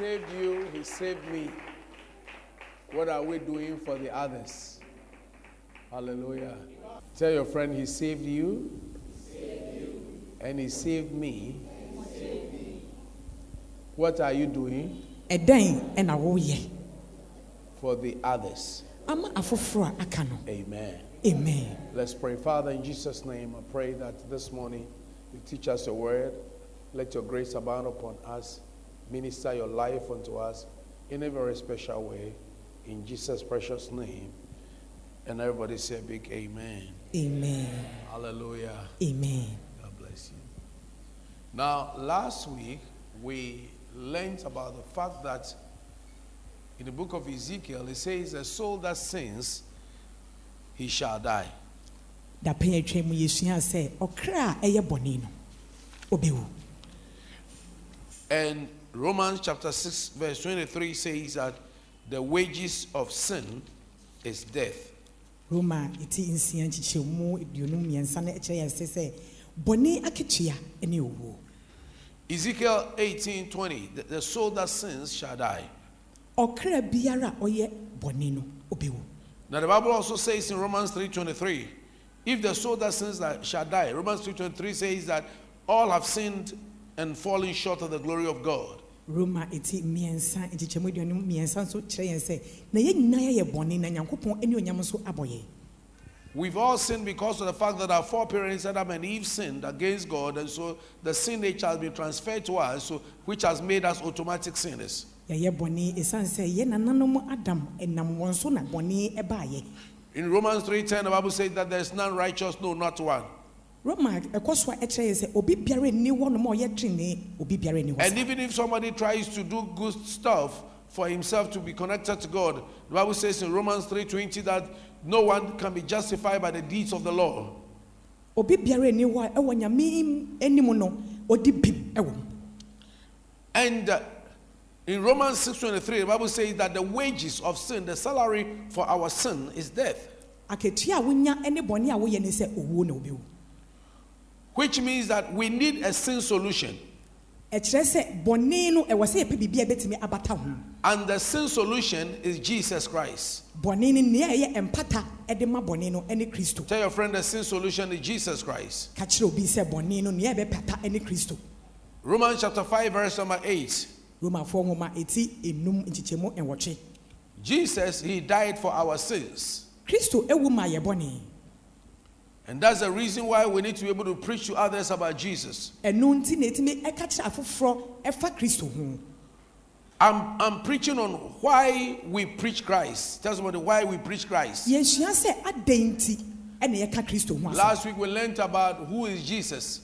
saved you, He saved me. What are we doing for the others? Hallelujah. Tell your friend, He saved you, and He saved me. What are you doing ɛdɛn ɛna woyɛ for the others? ama afoforɔ a Amen. amen Let's pray. Father, in Jesus' name, I pray that this morning you teach us your word. Let your grace abound upon us. Minister your life unto us in a very special way. In Jesus' precious name. And everybody say a big amen. amen Hallelujah. amen God bless you. Now, last week we learned about the fact that in the book of Ezekiel it says, A soul that sins, he shall die. dapɛn atwa mu yɛsua sɛ ɔkra a ɛyɛ no ɔbɛwu And Romans chapter 6, verse 23 says that the wages of sin is death. roma ɛti nsia nkyekyɛmu aduonum mmiɛnsa no kyerɛ yɛn sɛ sɛ bɔne akatua ne owuo Ezekiel 18 20, the, the soul that sins shall die. ɔkra biara a ɔyɛ bɔne no ɔbɛwu Now the Bible also says in Romans 3:23 if the soul that sins that shall die, Romans 3:23 says that all have sinned and fallen short of the glory of God. Roma ɛti mmiɛnsa nkyekyɛmu aduonum mmiɛnsa nso kyerɛ yɛn sɛ na yɛn nyinaa yɛyɛ bɔne na nyankopɔn ne onyam nso abɔ yɛn We've all sinned because of the fact that our foreparents Adam and Eve sinned against God, and so the sin nature has been transferred to us, so, which has made us automatic sinners. yɛyɛ bɔne ɛsiane sɛ yɛ nananom adam ɛnam wɔn so na bɔne ɛbaayɛ In Romans 3:10, the Bible says that there's none righteous, no, not one. Roma ɛkɔ so a ɛkyerɛ yɛn sɛ obi biara nni hɔ nom a ɔyɛ obi And even if somebody tries to do good stuff for himself to be connected to God, the Bible says in Romans 3:20 that no one can be justified by the deeds of the law. obi biara nni hɔ a ɛwɔ nyame anim no ɔdi bim ɛwɔ And uh, in Romans 6:23, the Bible says that the wages of sin, the salary for our sin is death. akatua a wonya bɔne a woyɛ ne sɛ owuo na wobɛwu Which means that we need a sin solution. ɛkyerɛ sɛ bɔne no ɛwɔ sɛ yɛpɛ biribi a ɛbɛtumi abata ho And the sin solution is Jesus Christ. bɔne no nea ɛyɛ ɛmpata ɛde ma bɔne no ne kristo Tell your friend the sin solution is Jesus Christ. ka kyerɛ obi sɛ bɔne no nea ɛbɛpata ne kristo Romans chapter 5, verse number 8. romafoɔ nwoma ɛti enum nkyekyɛmu nwɔtwe Jesus, he died for our sins. kristo ewu ma yɛ bɔne And that's the reason why we need to be able to preach to others about Jesus. ɛno nti na etimi ɛka kyerɛ afoforɔ ɛfa kristo ho I'm, I'm preaching on why we preach Christ. Tell somebody why we preach Christ. yɛnsua sɛ adɛn nti ɛna yɛka kristo ho asɛm Last week we learned about who is Jesus.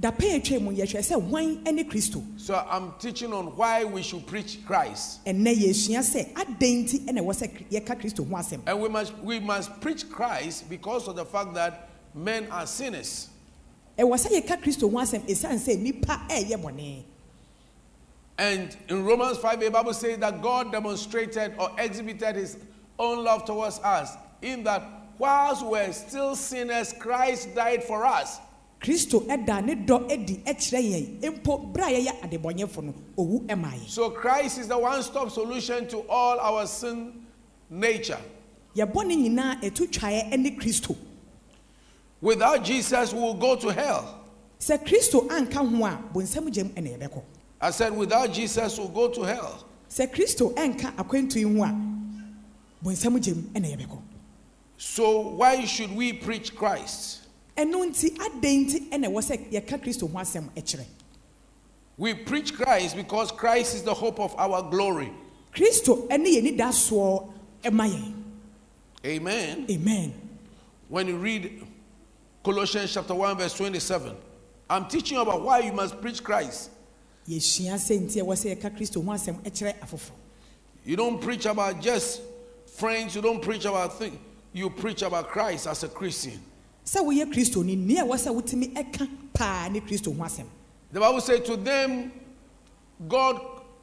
dapɛ atwa mu yɛhwɛ sɛ hwan ne kristo So I'm teaching on why we should preach Christ. ɛnɛ yɛsua sɛ adɛn nti ɛna ɛwɔ sɛ yɛka kristo ho asɛm And we must, we must preach Christ because of the fact that men are sinners. ɛwɔ sɛ yɛka kristo ho asɛm ɛsiane sɛ nnipa ɛɛyɛ bɔne And in Romans 5, the Bible says that God demonstrated or exhibited his own love towards us in that whilst we were still sinners, Christ died for us. kristo ɛda ne dɔ adi ɛkyerɛ yɛn mpo berɛ a yɛyɛ adebɔnyɛfo no owu ɛma yɛn So Christ is the one-stop solution to all our sin nature. yɛbɔne nyinaa ɛto twaeɛ ne kristo Without Jesus, we will go to hell. sɛ kristo anka ho a bonsam gyam ɛna yɛbɛkɔ I said, without Jesus, we'll go to hell. sɛ kristo ɛnka akwantu yi ho a bonsam gyam ɛna yɛbɛkɔ So why should we preach Christ? ɛno nti adɛn nti ɛna ɛwɔ sɛ yɛka kristo ho asɛm ɛkyerɛ We preach Christ because Christ is the hope of our glory. kristo ɛne yɛni da soɔ ɛma yɛn Amen. amen When you read Colossians chapter 1, verse 27, I'm teaching about why you must preach Christ. yɛsua sɛ nti ɛwɔ sɛ yɛka kristo ho asɛm ɛkyerɛ You don't preach about just friends, you don't preach about things, you preach about Christ as a Christian. sɛ woyɛ kristo ni nea ɛwɔ sɛ wotumi ɛka paa ne kristo ho asɛm The Bible says, To them, God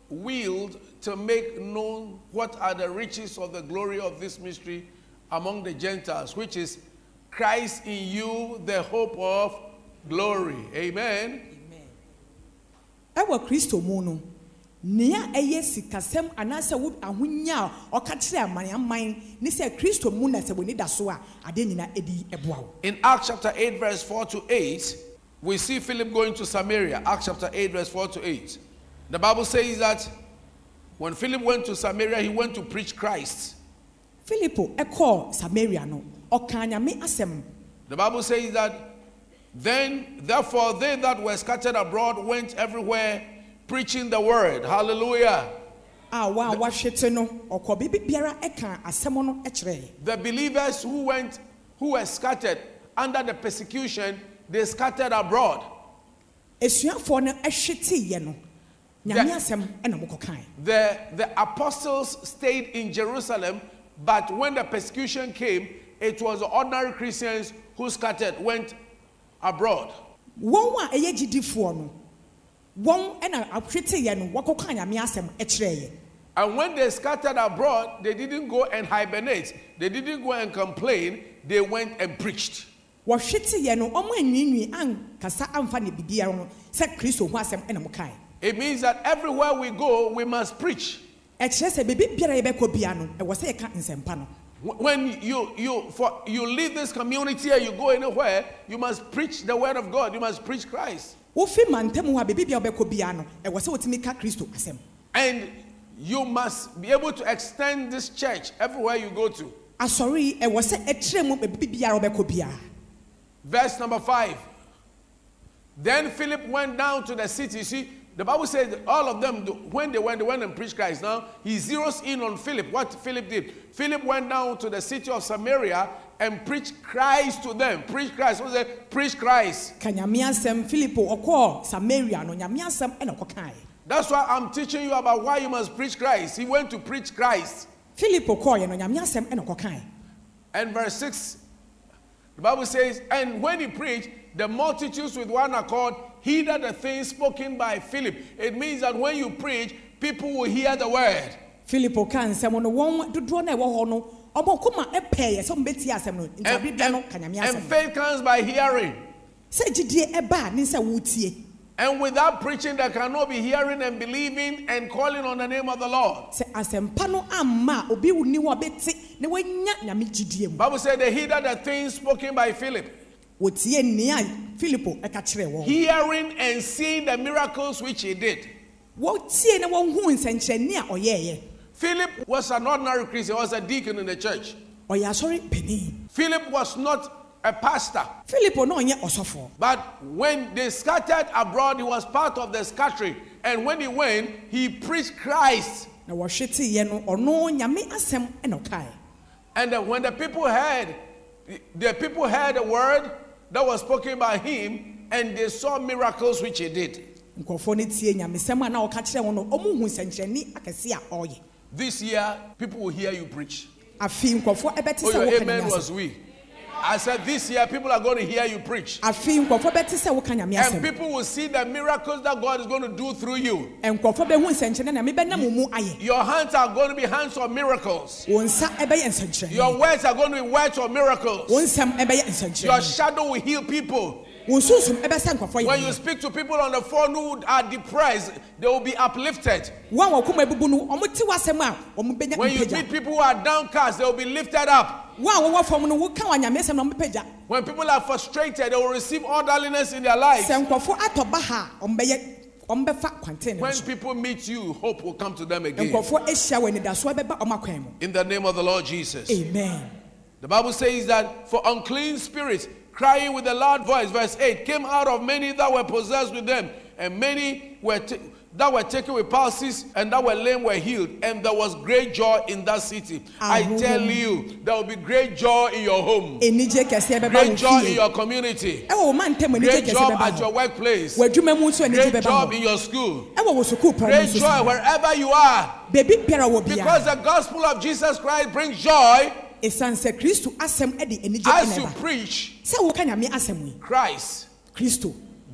willed to make known what are the riches of the glory of this mystery among the Gentiles, which is Christ in you, the hope of glory. Amen. ɛwɔ kristo mu no nea ɛyɛ sikasɛm anaasɛ wo ahonya a ɔka kyerɛ aman ne sɛ kristo mu na sɛ w'ani da so a adeɛ nyinaa ɛdi ɛboa wo In Acts chapter 8, verse 4 to 8, we see Philip going to Samaria. Acts chapter 8, verse 4 to 8. The Bible says that when Philip went to Samaria, he went to preach Christ. filipo ɛkɔɔ samaria no ɔkaa nyame asɛm The Bible says that then, therefore, they that were scattered abroad went everywhere preaching the word. Hallelujah. a wa a wahwete no ɔkɔ biribi biara ɛka asɛm no ɛkyerɛ The believers who went, who were scattered under the persecution, they scattered abroad. esuafoɔ no ɛhweteyɛ no nyame Yeah. asɛm ɛna mokɔkae The, the apostles stayed in Jerusalem, but when the persecution came, it was the ordinary Christians who scattered, went abroad. wɔn a ɛyɛ gyidifoɔ no wɔn ɛna ahweteyɛ no wɔkɔka nyame asɛm ɛkyerɛeɛ And when they scattered abroad, they didn't go and hibernate, they didn't go and complain, they went and preached. wɔhweteyɛ no ɔmo anwiinwii ankasa amfa ne bibiara no sɛ kristo ho asɛm ɛna mokae It means that everywhere we go, we must preach. ɛkyerɛ sɛ biribi biara yɛbɛkɔ bia no ɛwɔ sɛ yɛka nsɛmpa no When you you for you leave this community and you go anywhere, you must preach the word of God. You must preach Christ. wofi mantam hɔ a biribi biara wobɛkɔ bia no ɛwɔ sɛ wotumi ka kristo asɛm And you must be able to extend this church everywhere you go to. asɔre yi ɛwɔ mu biribi biara wobɛkɔ biara Verse number five. Then Philip went down to the city. See, the Bible says all of them, when they went, they went and preached Christ. Now he zeroes in on Philip. What Philip did? Philip went down to the city of Samaria and preached Christ to them. Preach Christ. What was it? Preach Christ. ka nyame asɛm filipo ɔkɔɔ samaria no nyame asɛm ɛna ɔkɔkae That's why I'm teaching you about why you must preach Christ. He went to preach Christ. filipo kɔɔyɛ no nyame asɛm ɛna ɔkɔkae And verse 6, the Bible says, And when he preached, the multitudes with one accord heeded the things spoken by Philip. It means that when you preach, people will hear the word. filipo ka nsɛm no wɔn dodoɔ no a ɛwɔ hɔ no ɔbɔ koma ɛpɛɛyɛ sɛ ɔmbɛtie asɛm no And, and- and faith comes by hearing. Sɛ gyidie ɛba a ne sɛ wotie And without preaching, there cannot be hearing and believing and calling on the name of the Lord. sɛ asɛmpa no amma a obi wo ni hɔ a ɔbɛte na wanya nyame gyidie mu Bible said they heeded the things spoken by Philip. wɔtie nea filipo ɛka kyerɛ wɔn Hearing and seeing the miracles which he did. wɔtie na wɔhu nsɛnkyerɛnne a ɔyɛɛyɛ Philip was an ordinary Christian, he was a deacon in the church. ɔyɛ asɔre panin Philip was not a pastor. filipo na ɔnyɛ ɔsɔfoɔ But when they scattered abroad, he was part of the scattering. And when he went, he preached Christ. na wɔhweteeɛ no ɔno nyame asɛm ɛna ɔkae And then when the people heard, the people heard the word that was spoken by him, and they saw miracles which he did. nkurɔfoɔ no tie nyamesɛm a na ɔka kyerɛ wɔn no ɔmo hu nsɛnkyerɛnne akɛse a ɔreyɛ This year, people will hear you preach. afei nkurɔfoɔ ɛbɛte Oh, your amen was we. I said, this year, people are going to hear you preach. afei nkurɔfoɔ bɛte sɛ woka nyame And people will see the miracles that God is going to do through you. nkurɔfoɔ bɛhu nsɛnkyerɛnne na mebɛnam wo mu ayɛ Your hands are going to be hands of miracles. wo nsa ɛbɛyɛ Your words are going to be words of miracles. wo nsɛm ɛbɛyɛ Your shadow will heal people. wo nsunsum ɛbɛsɛ nkurɔfoɔ When you speak to people on the phone who are depressed, they will be uplifted. wo a wɔkoma abubu no ɔmo te w'asɛm a ɔmo bɛnya When you meet people who are downcast, they will be lifted up. Wo a wɔwɔ fam no woka wɔ nyame asɛm na ɔmo pagya When people are frustrated, they will receive orderliness in their lives. sɛ nkurɔfoɔ atɔ ba ha a ɔmo bɛyɛ ɔmo bɛfa kwantene no When people meet you, hope will come to them again. nkurɔfoɔ ahyia wɔ anidasoɔ bɛba ɔmo akwan mu In the name of the Lord Jesus. amen The Bible says that for unclean spirits, crying with a loud voice, verse 8, came out of many that were possessed with them, and many were ta- that were taken with palsies, and that were lame were healed, and there was great joy in that city. I tell you, there will be great joy in your home, anigye kɛseɛ bɛba great joy in your community, ɛwɔ wo mantam anigye great job bɛba at your workplace, w'adwuma mu nso anigye great job in your school, ɛwɔ wo sukuu pɔn great joy wherever you are, baabi biara wɔ because the gospel of Jesus Christ brings joy. Ɛsiane sɛ kristo asɛm de anigye as you preach sɛ woka nyame asɛm yi Christ.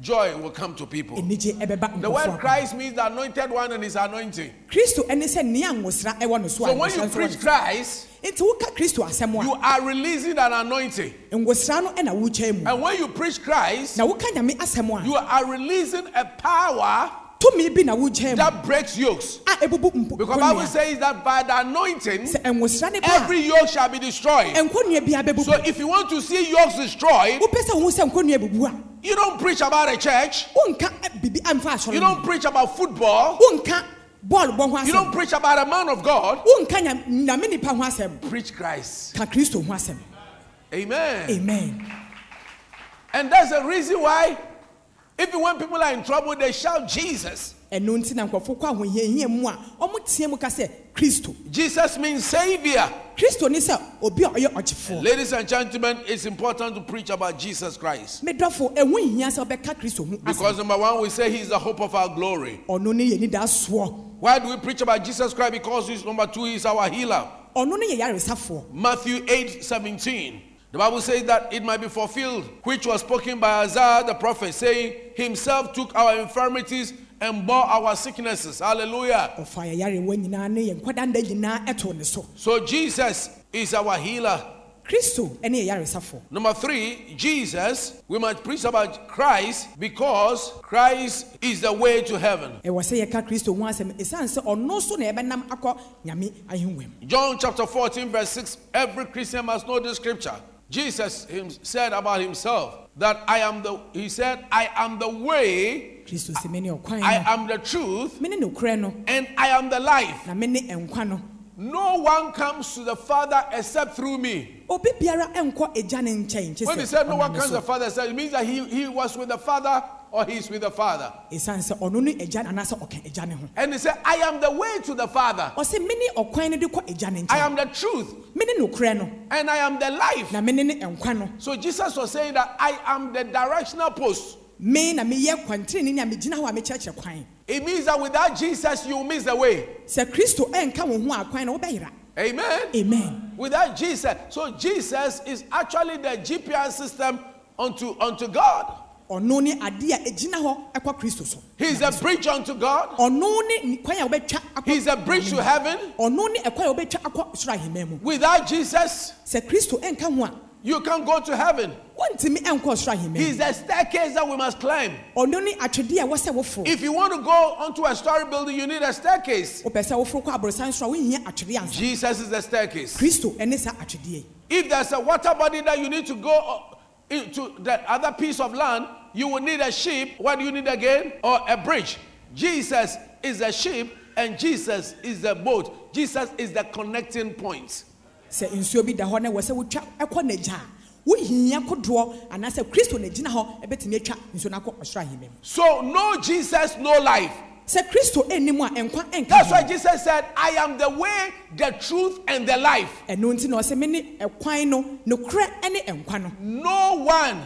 Joy will come to people. The word. Christ means the anointed one and his anointing. kristo ɛne sɛ nea nwosra ɛwɔ no so when you preach. Christ, nti woka kristo asɛm you are releasing an anointing. nwosra no ɛna wotwa mu And when you preach Christ, na woka nyame asɛm a you are releasing a power tumi bi na wogyɛn mu that breaks yokes. a ebubu mpo Because Bible says that by the anointing, sɛ nwosira ne ba every yoke shall be destroyed. a nkonnua bi abebubu So if you want to see yokes destroyed, wopɛ sɛ wohu sɛ nkonnua ebubu a you don't preach about a church. eh, asɔre You don't preach about football. wonka bɔɔl bɔ You don't preach about a man of God. wonka nya- nyame nipa ho asɛm Preach Christ. ka kristo ho asɛm Amen. amen And that's the reason why, even when people are in trouble, they shout Jesus. ɛno nti na nkurɔfo kɔ ahohiahia mu a ɔmo teɛ mu ka sɛ kristo Jesus means Savior. kristo ne sɛ obi a ɔyɛ ɔgyefoɔ Ladies and gentlemen, it's important to preach about Jesus Christ. medɔfo ɛho nhia sɛ ɔbɛka kristo ho asɛm Because number one, we say He's the hope of our glory. ɔno ne yɛ nidaasoɔ Why do we preach about Jesus Christ? Because He's number two, He's our healer. ɔno ne yɛ yaresafoɔ Matthew 8 17. The Bible says that it might be fulfilled, which was spoken by Isaiah the prophet, saying, Himself took our infirmities and bore our sicknesses. Hallelujah. ɔfa yɛ yarewa nyinaa ne yɛ nkwadanda nyinaa ɛtoo ne so Jesus is our healer. kristo ɛne yɛ yaresafoɔ Number three, Jesus, we must preach about Christ because Christ is the way to heaven. ɛwɔ sɛ yɛka kristo ho asɛm ɛsiane sɛ ɔno so na yɛbɛnam akɔ nyame ahengua mu John chapter 14, verse 6, every Christian must know this scripture. Jesus him, said about himself that I am the, he said, I am the way, mene I am the truth, and I am the life. no one comes to the Father except through me. obi biara ɛnkɔ agya ne nkyɛn When he said no one comes to the Father, it means that he, he was with the Father or he's with the Father. ɛsiane sɛ ɔno ne agya anaasɛ ɔka agya ne ho And he said, I am the way to the Father. ɔsɛ mene ɔkwan no de kɔ agya ne I am the truth, mene nokorɛ no and I am the life. na mene ne nkwa no So Jesus was saying that I am the directional post. me na meyɛ kwantireni ne megyina hɔ a mekyerɛkyerɛ kwan It means that without Jesus, you miss the way. sɛ kristo ɛnka wo ho a kwan no wobɛyera Amen. amen Without Jesus. So Jesus is actually the GPS system unto, unto God. Ɔno ne adeɛ a ɛgyina hɔ ɛkɔ kristo so He's a bridge unto God. ɔno ne kwan a wobɛtwa akɔ He's a bridge to heaven. ɔno ne ɛkwan a wobɛtwa akɔ soro ahemman mu Without Jesus, sɛ kristo ɛnka ho a you can't go to heaven. wontumi ɛnkɔ soro ahemman He's mu the staircase that we must climb. ɔno ne atwedeɛ a ɛwɔ If you want to go onto a story building, you need a staircase. wopɛ sɛ woforo kɔ aborosan soro a wohia atwedeɛ ansa Jesus is the staircase. kristo ɛne saa atwedeɛ If there's a water body that you need to go uh, into the other piece of land, you will need a ship. What do you need again? Or a bridge. Jesus is a ship and Jesus is the boat. Jesus is the connecting point. sɛ nsuo bi da hɔ na ɛwɔ wotwa ɛkɔ n'agya a wohia kodoɔ anaasɛ kristo na hɔ ɛbɛtumi atwa nsuo no akɔ ɔsoro ahemman So, no Jesus, no life. Sɛ kristo ɛnnim a ɛnkwa ɛnka That's why Jesus said, I am the way, the truth, and the life. ɛno nti na ɔsɛ me ne ɛkwan no nokorɛ ne ɛnkwa no. No one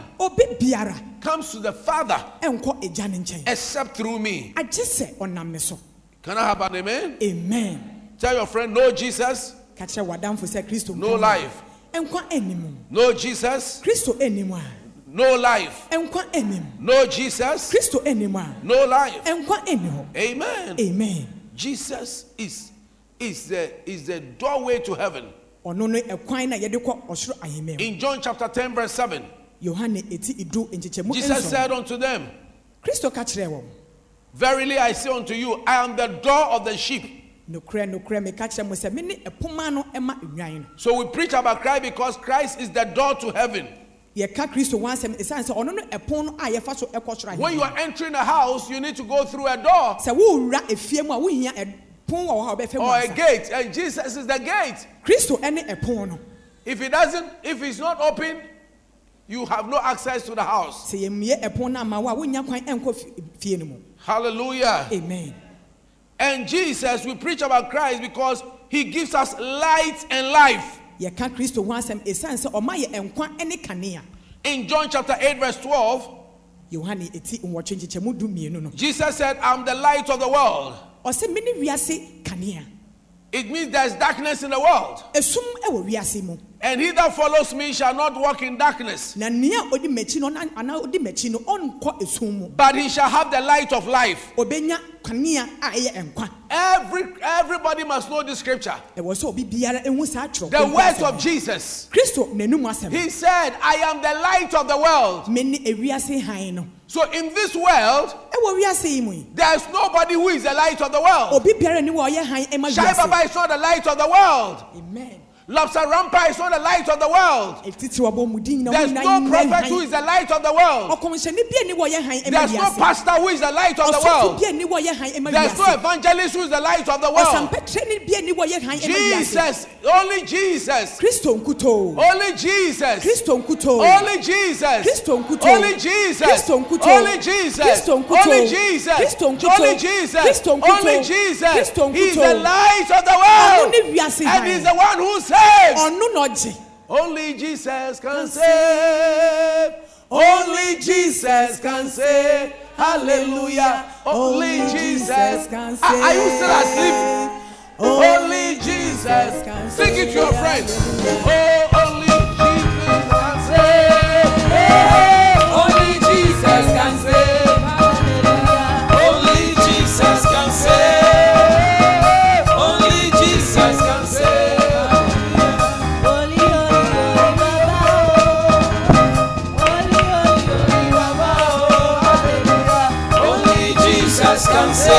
comes to the Father ɛnkɔ agya ne nkyɛn. except through me. agye sɛ ɔnam me so. Can I have an amen? amen. Tell your friend, no Jesus, ka kyerɛ w'adamfo sɛ kristo no life. No Jesus, kristo anim a no life. No Jesus, kristo anim a no life. Amen. amen Jesus is is the is the doorway to heaven. ɔno no ɛkwan na yɛde kɔ ɔsoro ahemman mu In John chapter 10, verse 7, yohane ɛti idu nkyekyɛmu Jesus said unto them, kristo ka kyerɛ Verily I say unto you, I am the door of the sheep. nokorɛ nokorɛ meka kyerɛ mo sɛ me ne ɛpoma no ɛma nnwan no So we preach about Christ because Christ is the door to heaven. Yɛka kristo ho asɛm ɛsiane sɛ ɔno no ɛpon no a yɛfa so ɛkɔ soro When you are entering a house, you need to go through a door sɛ wowura efie a wohia ɛpon wɔ hɔ a wobɛfɛ or a gate, and Jesus is the gate. kristo ɛne ɛpon no If it doesn't, if it's not open, you have no access to the house. sɛ yɛmmie ɛpon no ama wo a wonya kwan ɛnkɔ fie- fie no mu Hallelujah. amen And Jesus, we preach about Christ because he gives us light and life. Yɛka kristo ho asɛm ɛsiane sɛ ɔma yɛ nkwa ne kanea. In John chapter 8, verse 12, yohane ɛti nwɔtwe nkyekyɛmu du mmienu no. Jesus said, I'm the light of the world. ɔsɛ me ne wiase kanea. It means there's darkness in the world. esum ɛwɔ wiase mu. And he that follows me shall not walk in darkness, na nea ɔdi m'akyi no ɔna- anaa ɔdi m'akyi no ɔnkɔ esum mu. But he shall have the light of life. Ɔbɛnya kanea a ɛyɛ nkwa Every everybody must know this scripture. ɛwɔ sɛ obi biara ehu saa The words of. Jesus. kristo n'anum asɛm He said, I am the light of the world. me ne ewiase han no So in this world, ɛwɔ wiase yi mu yi there is nobody who is the light of the world. obi biara ni wɔ ɔyɛ han ɛma Sai Baba is not the light of the world. amen Lobster Rampa is not the light of the world. There's no prophet who is the light of the world. There's no pastor who is the light of the world. There's no evangelist who is the light of the world. Jesus, only Jesus, kristo nkuto only Jesus, kristo nkuto only Jesus, Kristo nkuto. only Jesus, Kristo nkuto. only Jesus, Kristo nkuto. only Jesus, Kristo nkuto. only Jesus, Kristo nkuto. only Jesus. Kristo He's nkuto. the light of the world, and He's the one who saves. ɔno na ɔgye Only Jesus can save. Only Jesus can save. Hallelujah. Only Jesus. can Are, are you still asleep? Only Jesus. can Sing it to your friends. Oh, only Jesus can save.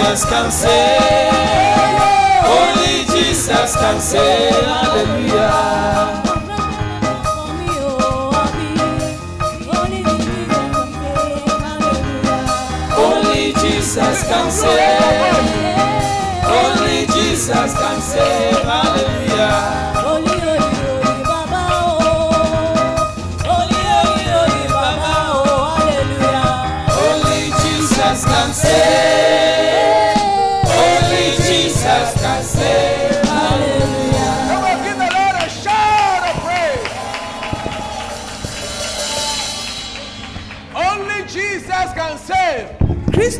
Jesus can save. Only Jesus can save. Hallelujah. Only Jesus can save. Only Jesus can save. Hallelujah.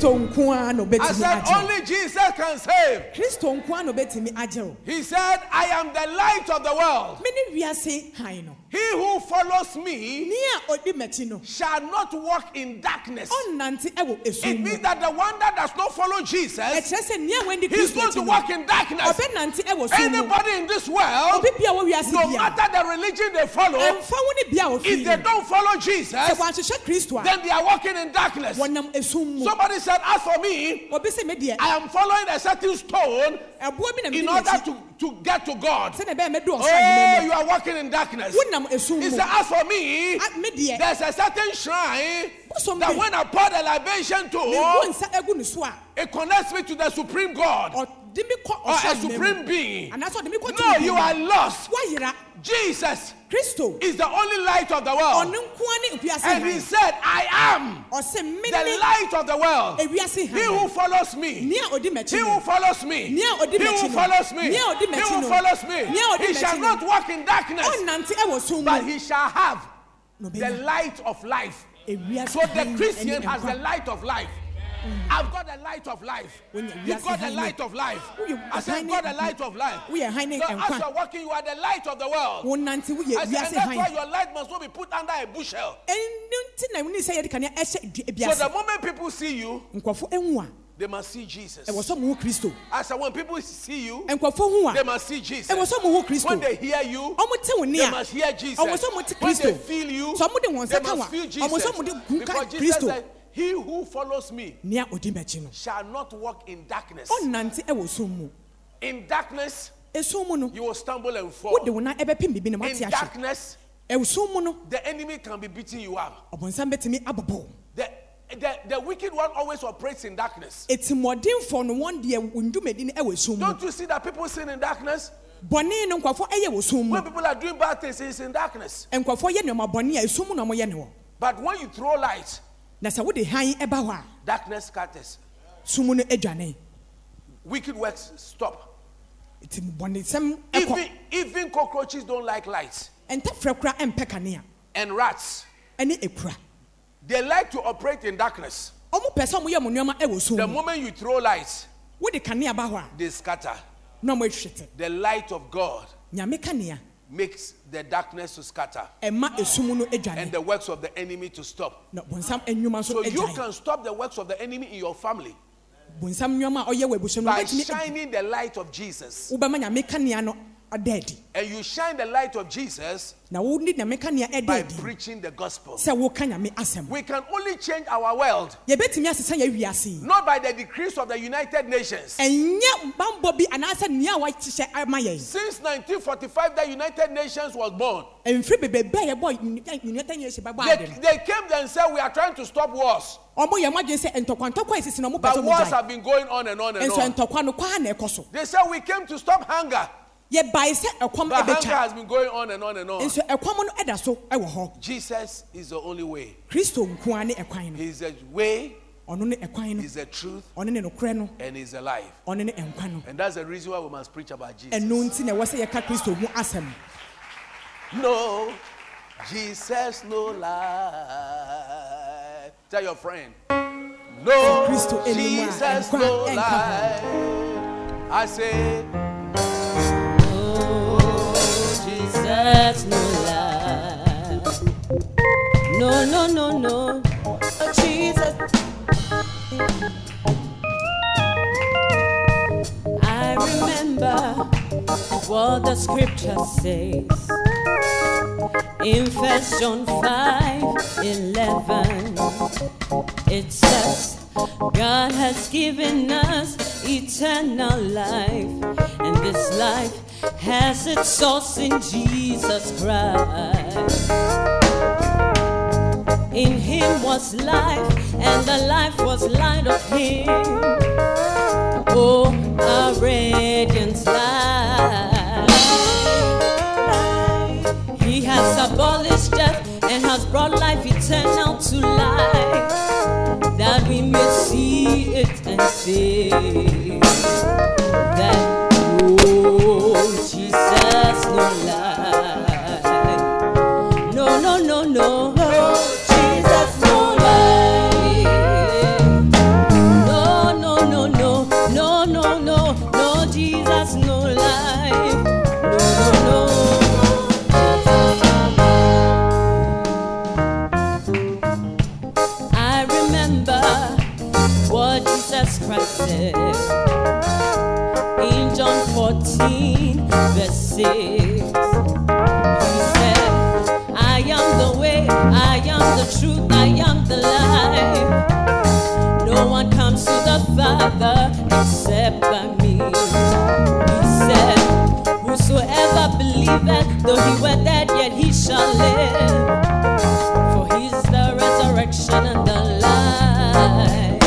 Kristo nko ara na I said, only Jesus can save. kristo nko ara na agye o He said, I am the light of the world. me ne wiase han no He who follows me ní odi m'akyi no shall not walk in darkness. ɛwɔ It esum means that the one that does not follow Jesus, ɛkyerɛ sɛ ní a wɔndi he's kristo going to walk in darkness. ɔbɛnante ɛwɔ sum Anybody in this world, obi bia wɔ wiase no matter the religion they follow, ɛnfa wo ne bia a if they don't follow Jesus, sɛ wɔahyehyɛ kristo a then they are walking in darkness. wɔnam esum mu Somebody said, As for me, obi sɛ me deɛ I am following a certain stone ɛboɔ bi na in order to, to get to God. sɛdeɛ ɛbɛyɛ mɛdu ɔsoro Oh, you are walking in darkness. He said, As for me, A- me deɛ there's a certain shrine that when I pour the libation to, nsa agu ne so a it connects me to the supreme God or ɔde me kɔ a supreme being. anaasɛ ɔde me kɔ No, you are lost. Jesus kristo is the only light of the world. ɔno nkoa ne wiase And he han said, I am ɔsɛ me the ne light of the world. ewiase He who han follows me, ní a odi m'akyi he who no follows me, Ní a odi he m'akyi who no. follows me, Ní a odi he m'akyi who no. follows me, Ní a odi he shall m'akyi no. not walk in darkness, ɔnnante ɛwɔ sum but mu he shall have na the ɔbɛnya light of life. ewiase So the han Christian ɛne has the nkwa light of life. I've got the light of life. When you- You've got the yes, light of life. Woyɛ I said, hann got ne- the light of life. woyɛ hann ne So as nkwa. you're walking, you are the light of the world. wonante woyɛ I said, and wiase that's why han your light must not be put under a bushel. ɛno nti na wone sɛ yɛde kanea ɛhyɛ dua So ebiase the moment people see you, nkurɔfo ehu a they must see Jesus. ɛwɔ sɛ mo ho kristo I said, when people see you, nkurɔfo hu they a must see Jesus. ɛwɔ sɛ mo ho kristo When they hear you, ɔmo te wo ne they a must hear Jesus. ɔmo sɛ mo te When they kristo feel you, sɛ ɔmo de wɔn they nsa ka wa must feel ɔmo Jesus. sɛ ɔmo de hu ka Because Jesus kristo said, he who follows me nea odi m'akyi no shall not walk in darkness. ɔnnante ɛwɔ sum mu In darkness, esum mu no you will stumble and fall. wode wo nan ɛbɛpem bibi na In wate ahwɛ darkness, ɛwɔ sum mu no the enemy can be beating you up. ɔbɔnsam bɛtumi abobɔ wo The, the, the wicked one always operates in darkness. wɔn deɛ wɔn dwumadi no ɛwɔ sum mu Don't you see that people sin in darkness? bɔnne no nkurɔfoɔ ɛyɛ wɔ sum mu When people are doing bad things, it's in darkness. nkurɔfoɔ yɛ nneɛma bɔnne a esum na wɔyɛ ne wɔ But when you throw light, na sɛ wode hann ɛba hɔ a darkness scatters. sum no adwane wicked works stop. nti bɔnesɛm ɛkɔ Even, even cockroaches don't like light. ntafrɛ kora ɛmpɛ kanea And rats, ɛne ekura they like to operate in darkness. ɔmo pɛ sɛ ɔmo yɛ mo nneɛma ɛwɔ sum The mu moment you throw light, wode kanea ba hɔ a they scatter. na ɔmo ahwete The light of God nyame kanea makes the darkness to scatter. Ɛma esum no and the works of the enemy to stop. na bonsam nnwuma So you can stop the works of the enemy in your family. Bonsam nnwuma a ɔyɛ wɔ abusua no by shining the light of Jesus. Wobɛma nyame kanea no ada adi And you shine the light of Jesus na wode nyame kanea ɛda by adi preaching the gospel. sɛ woka nyame asɛm We can only change our world yɛbɛtumi asesa yɛ wiase yi not by the decrees of the United Nations. ɛnyɛ bambɔ bi anaasɛ nea a wɔahyehyɛ ama yɛn Since 1945, the United Nations was born. mfiri bebrebe a yɛbɔ united nations bɛbɔ They, ade no they came there and said, We are trying to stop wars. ɔmo yɛ mo adwene sɛ ntɔkwantɔkwa a ɛsisi na ɔmo pɛ But sɛ ɔmo wars gyae have been going on and on and nso on. ntɔkwa no kwaa na ɛkɔ so They said, We came to stop hunger. Yɛbae sɛ ɛkɔm But hunger ɛbɛtwa has been going on and on and on. nso ɛkɔm no ɛda so ɛwɔ hɔ Jesus is the only way. kristo nkoa ne ɛkwan no He is the way, ɔno ne ɛkwan no He is the truth, ɔno ne nokorɛ no and He is the life. ɔno ne ɛnkwa no And that's the reason why we must preach about Jesus. ɛno nti na ɛwɔ sɛ yɛka kristo ho asɛm No, Jesus, no lie. Tell your friend. No, Kristo anim a Jesus, no lie. I say, Jesus, no lie. No, no, no, no. Oh, Jesus. I remember what the scripture says in First John 5 11. It says, God has given us eternal life, and this life has its source in Jesus Christ. In him was life, and the life was light of him. Oh, a radiant light. He has abolished death and has brought life eternal to life, we may see it and say that, oh, Jesus, no lie. The except by me. He said, Whosoever believeth, though he were dead, yet he shall live. For he is the resurrection and the life.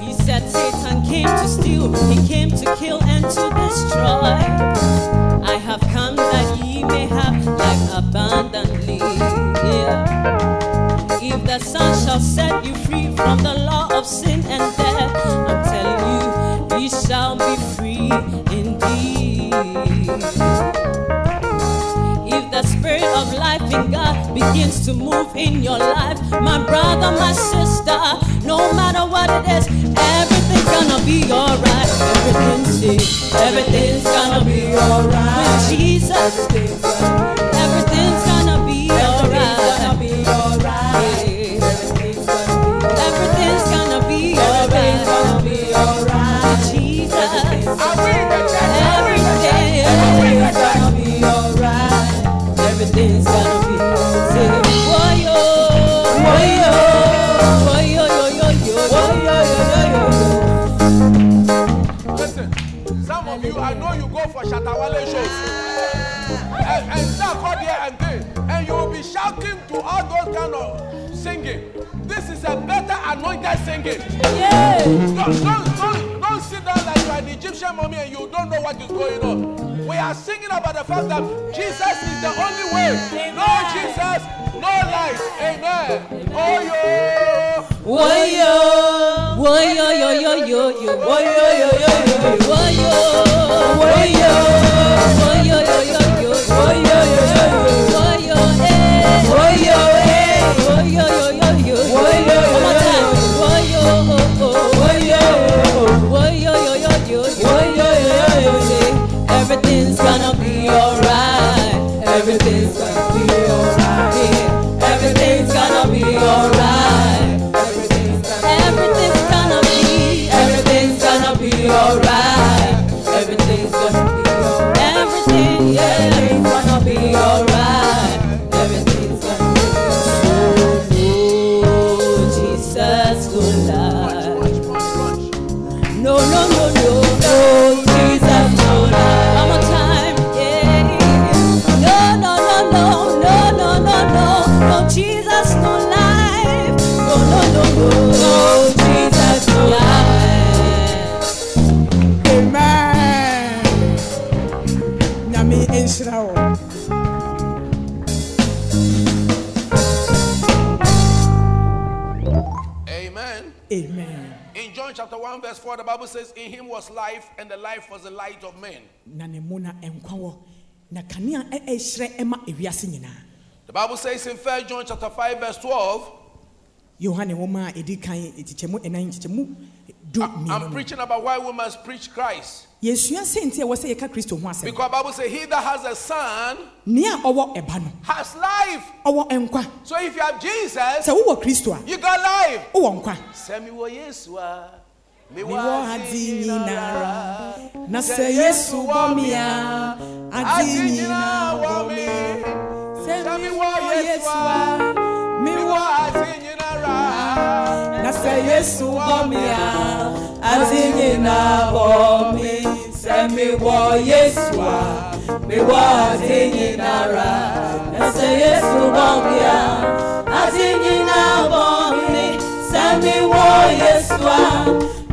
He said Satan came to steal, he came to kill and to destroy. I have come that ye may have life abundantly. Yeah. If the Son shall set you free from the law of sin and death, I'm telling you, ye shall be free indeed. If the spirit of life in God begins to move in your life, my brother, my sister, no matter what it is, everything's gonna be alright. Everything's safe, everything's gonna be alright. With Jesus, for Shatawale shows. And, and start come here and there. And you will be shouting to all those kind of singing. This is a better anointed singing. Yeah. Don't, don't, don't, don't sit down like you are an Egyptian mommy and you don't know what is going on. We are singing about the fact that Jesus is the only way. No Jesus, no life. Amen. Oh, yo. Woyo, woyo, yo, yo, yo, yo, woyo, yo, yo, yo, woyo, woyo, woyo, yo, Bible says, In him was life, and the life was the light of men. The Bible says in 1 John chapter 5, verse 12. I'm preaching about why we must preach Christ. Because Bible says, He that has a son has life. So if you have Jesus, you got life. Send me miwọ adi nyinara na sɛ yesu wɔ mia adi nyinaa wa mi sɛ miwɔ yesu a miwɔ adi nyinara na sɛ yesu wɔ mia. Adi nyinaa wɔ mi sɛ miwɔ yesu a miwɔ adi nyinara na sɛ yesu wɔ mia adi nyinaa wɔ mi sɛ yesu a.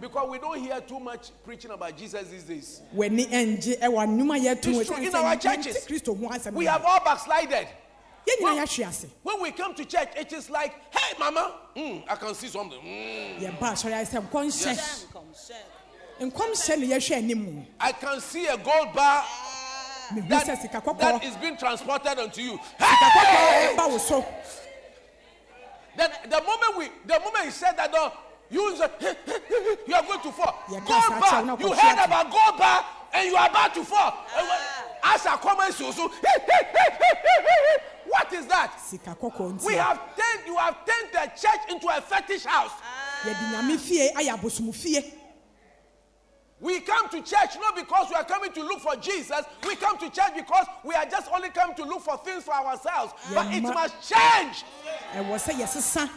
Because we don't hear too much preaching about Jesus these days. yɛto It's true, in our churches, We have all backslided. ase When we come to church, it is like, hey, mama, mm, I can see something. Mm, yes. I can see a gold bar that, that is being transported onto you. Hey! so Then the moment we, the moment he said that, though, you say, you are going to fall. Yeah, bar. not You heard about gold bar, and you are about to fall. When- As a comment, so, so, what is that? We have turned, you have turned the church into a fetish house. nyame fie abosom fie We come to church not because we are coming to look for Jesus. We come to church because we are just only come to look for things for ourselves. But it ma- must change. yɛsesa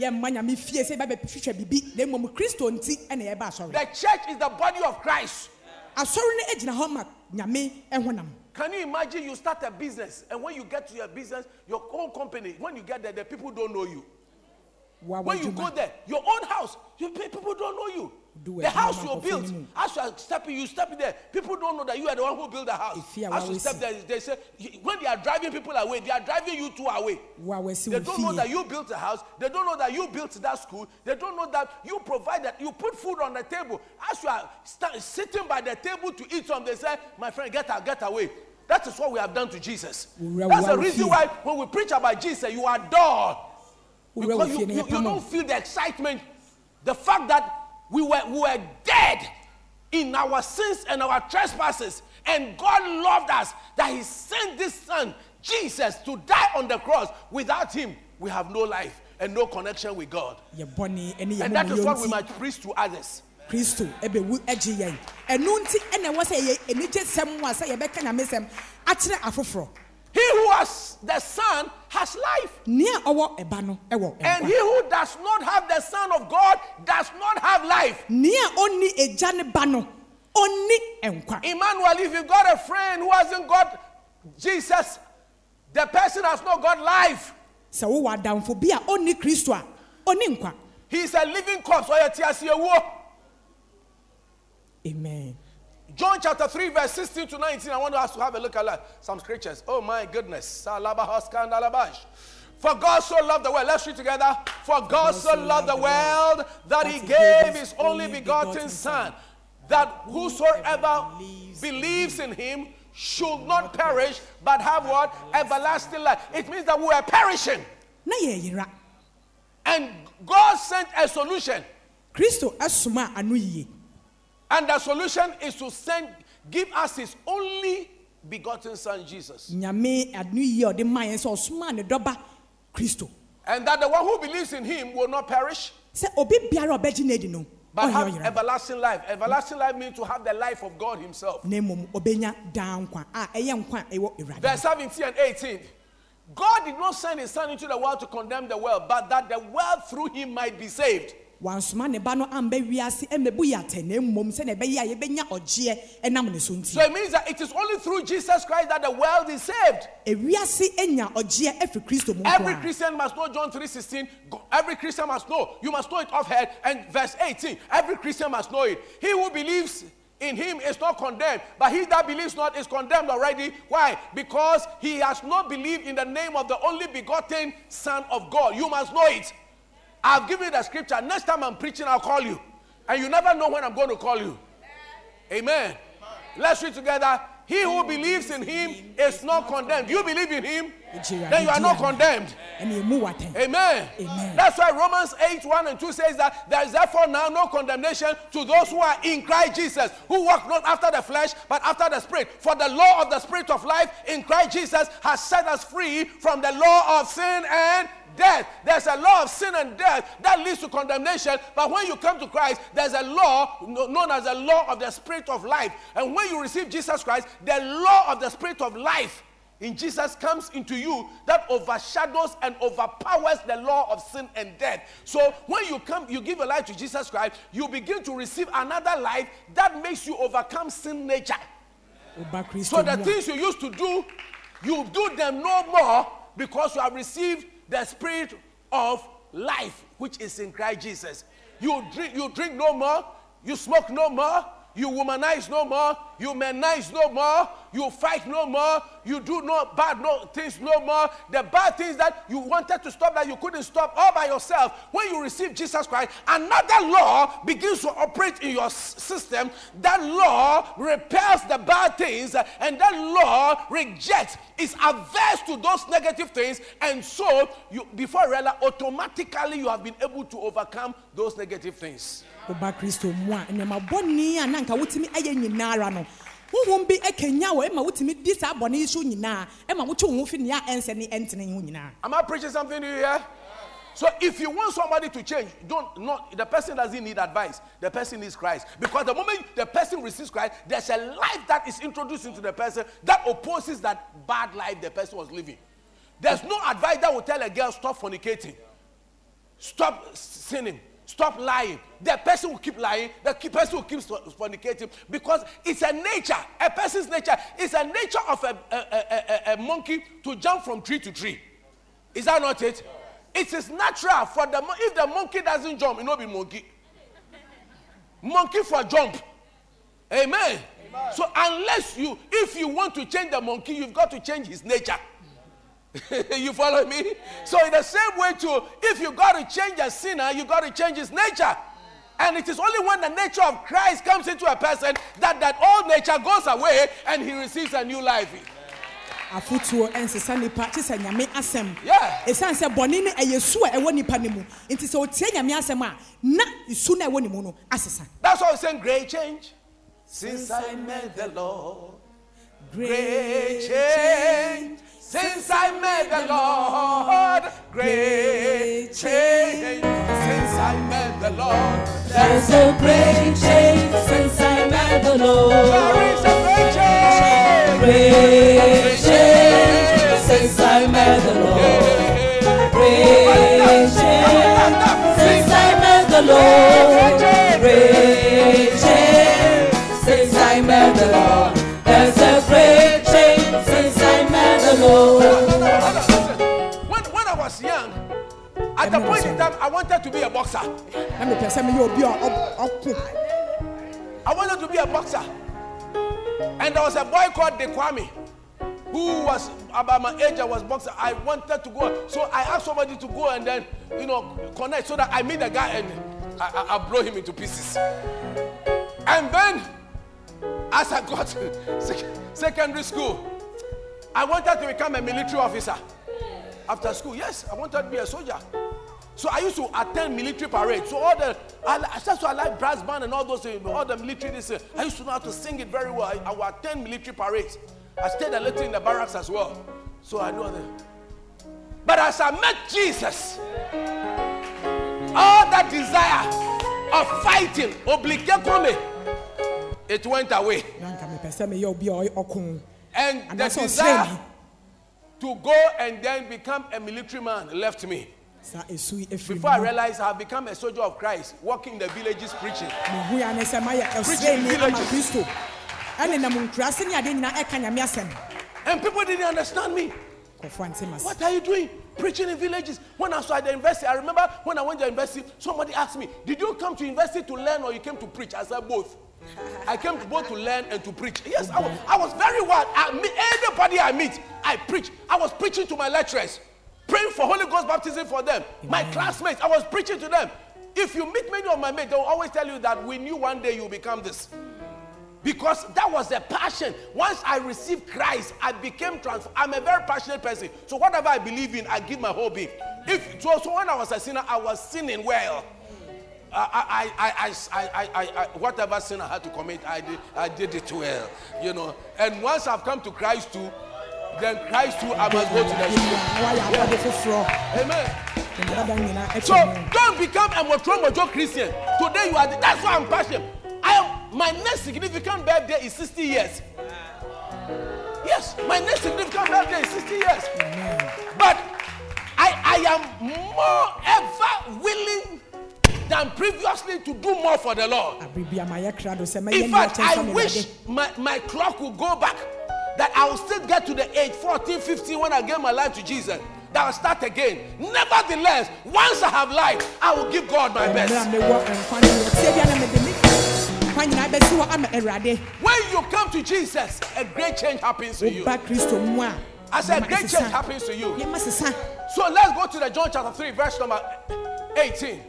yɛmma nyame fie sɛ yɛbɛbɛhwehwɛ biribi na mmom kristo nti ɛna yɛba asɔre The church is the body of Christ. asɔre no gyina hɔ ma nyame honam Can you imagine you start a business and when you get to your business, your own company, when you get there, the people don't know you. Wa When you go there, your own house, you people don't know you. Do The house you built, as you are stepping, you step in there. People don't know that you are the one who built the house. If As you step there, they say when they are driving people away, they are driving you two away. They don't know that you built the house. They don't know that you built that school. They don't know that you provided, you put food on the table. As you are sta- sitting by the table to eat some, they say, My friend, get out, get away. That is what we have done to Jesus. That's the reason why when we preach about Jesus, you adore. Because you, you, you don't feel the excitement, the fact that we were, we were dead in our sins and our trespasses, and God loved us that He sent this Son, Jesus, to die on the cross. Without Him, we have no life and no connection with God. And that is what we must preach to others. kristo ɛbɛwu agye yɛn ɛno nti ɛna ɛwɔ sɛ yɛ anigye sɛm mu a sɛ yɛbɛka nyame sɛm akyerɛ afoforɔ He who has the Son has life. nea no And he who does not have the Son of God does not have life. nea ne ba no Emmanuel, if you've got a friend who hasn't got Jesus, the person has not got life. bi a ɔni kristo a nkwa living corpse. Amen John chapter 3, verse 16 to 19. I want us to have a look at that. some scriptures. Oh my goodness. For God so loved the world. Let's read together. For God so loved the world that he gave his only begotten Son, that whosoever believes in him should not perish, but have what? Everlasting life. It means that we are perishing. And God sent a solution. kristo asoma a ano yie And the solution is to send, give us his only begotten Son, Jesus. nyame ano yie a ɔde maa yɛn sɛ ɔsoma ne dɔba kristo And that the one who believes in him will not perish, sɛ obi biara a ɔbɛgye no adi but have everlasting life. Everlasting life means to have the life of God himself. na mmom ɔbɛnya daa nkwa a ɛyɛ nkwa a ɛwɔ awurade Verse 17 and 18. God did not send his son into the world to condemn the world, but that the world through him might be saved. Wansoma ne ba no amba wiase mmɛbu yɛ atɛ na mmom sɛnea ɛbɛyɛ a yɛbɛnya ɔgyeɛ ɛnam ne so nti So it means that it is only through Jesus Christ that the world is saved. ewiase anya ɔgyeɛ afiri kristo mu Every Christian must know John 3:16. Go- Every Christian must know. You must know it off head. And verse 18. Every Christian must know it. He who believes in him is not condemned, but he that believes not is condemned already. Why? Because he has not believed in the name of the only begotten Son of God. You must know it. I've given you the scripture. Next time I'm preaching, I'll call you. And you never know when I'm going to call you. Amen. Let's read together. He who believes in him is not condemned. You believe in him, then you are not condemned. ɛne ɛmu watɛn Amen. Amen. That's why Romans 8 1 and 2 says that there is therefore now no condemnation to those who are in Christ Jesus, who walk not after the flesh, but after the Spirit. For the law of the Spirit of life in Christ Jesus has set us free from the law of sin and death. There's a law of sin and death that leads to condemnation, but when you come to Christ, there's a law known as the law of the Spirit of life. And when you receive Jesus Christ, the law of the Spirit of life in Jesus comes into you that overshadows and overpowers the law of sin and death. So when you come, you give a life to Jesus Christ, you begin to receive another life that makes you overcome sin nature. So the things you used to do, you do them no more because you have received the spirit of life which is in Christ Jesus. You drink, you drink no more, you smoke no more, you womanize no more, you manize no more, you fight no more, you do no bad no things no more. The bad things that you wanted to stop that you couldn't stop all by yourself. When you receive Jesus Christ, another law begins to operate in your system. That law repels the bad things, uh, and that law rejects, is averse to those negative things, and so you before realize automatically you have been able to overcome those negative things. Am I preaching something to you here? So if you want somebody to change, don't not the person doesn't need advice. The person needs Christ. Because the moment the person receives Christ, there's a life that is introduced into the person that opposes that bad life the person was living. There's no advice that will tell a girl stop fornicating, stop sinning, stop lying. The person will keep lying, the person will keep fornicating because it's a nature. A person's nature is a nature of a, a, a, a, monkey to jump from tree to tree. Is that not it? It is natural for the if the monkey doesn't jump, it will be monkey. Monkey for jump. Amen. So unless you, if you want to change the monkey, you've got to change his nature. you follow me? So in the same way too, if you got to change a sinner, you got to change his nature. And it is only when the nature of Christ comes into a person that that old nature goes away and he receives a new life. afotuo ɛnsesa nipa kye sɛ nyame asɛm Yeah. ɛsiane sɛ bɔne no ɛyɛ su a ɛwɔ nipa no mu nti sɛ ɔtie nyame asɛm a na su no ɛwɔ ne mu no asesa That's why saying great change. Since I met the Lord, great change since I met the Lord. Great change since I met the Lord. There's a great change since I met the Lord. There is a great change. Great change since I met the Lord. Great change since I met the Lord. Great change since I met the Lord. Was young, at a point in time, I wanted to be a boxer. obi a ɔ- ɔko I wanted to be a boxer. And there was a boy called Dekwame who was about my age. I was boxer. I wanted to go. So I asked somebody to go and then, you know, connect so that I meet the guy and I, I, I blow him into pieces. And then, as I got secondary school, I wanted to become a military officer. After school, yes, I wanted to be a soldier. So I used to attend military parades. So all the, I, that's why I like brass band and all those things. All the military, this, uh, I used to know how to sing it very well. I, I would attend military parades. I stayed a little in the barracks as well. So I know that. But as I met Jesus, all that desire of fighting, obligatory, it went away. And the desire to go and then become a military man left me. Before I realized I have become a soldier of Christ, walking in the villages preaching. Preaching villages. asɛm And people didn't understand me. What are you doing? Preaching in villages. When I was at the university, I remember when I went to university, somebody asked me, Did you come to university to learn or you came to preach? I said, Both. I came to both to learn and to preach. Yes, I was, I was very well. I meet anybody I meet, I preach. I was preaching to my lecturers, praying for Holy Ghost baptism for them. My classmates, I was preaching to them. If you meet many of my mates, they will always tell you that we knew one day you will become this. Because that was a passion. Once I received Christ, I became transformed. I'm a very passionate person. So whatever I believe in, I give my whole being. If so, so when I was a sinner, I was sinning well. I, I, I, I, I, I, I, whatever sin I had to commit, I did, I did it well. You know. And once I've come to Christ too, then Christ too, I must go to the school. na wayɛ abɔde foforɔ Amen. ne dada nyinaa So don't become a mojo mojo Christian. Today you are. The, that's why I'm passionate. I am. My next significant birthday is 60 years. Yes, my next significant birthday is 60 years. But I, I am more ever willing than previously to do more for the Lord. In fact, I wish my, my clock would go back. That I will still get to the age 14, 15 when I gave my life to Jesus. That I'll start again. Nevertheless, once I have life, I will give God my best. When you come to Jesus, a great change happens to you. I said, great change happens to you. So let's go to the John chapter 3, verse number 18.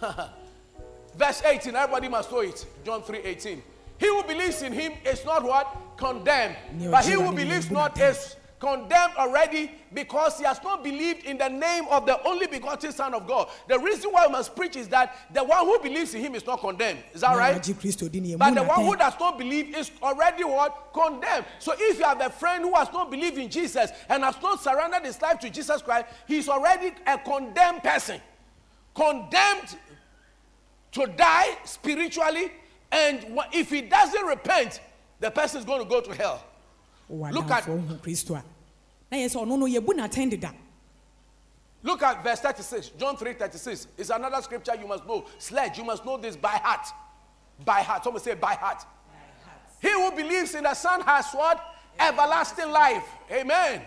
verse 18. Everybody must know it. John 3 18. He who believes in him is not what? Condemned. But he who believes not is condemned already because he has not believed in the name of the only begotten Son of God. The reason why we must preach is that the one who believes in him is not condemned. Is that right? wagye kristo di ne ɛmu But the one who does not believe is already what? Condemned. So if you have a friend who has not believed in Jesus and has not surrendered his life to Jesus Christ, he's already a condemned person. Condemned to die spiritually. And if he doesn't repent, the person is going to go to hell. Look at- wadamfoɔ hu kristo a na yɛ sɛ ɔno no yɛbu Look at verse 36, John 3 36. It's another scripture you must know. Sledge, you must know this by heart. By heart. Someone say by heart. He who believes in the Son has what? Everlasting life. Amen.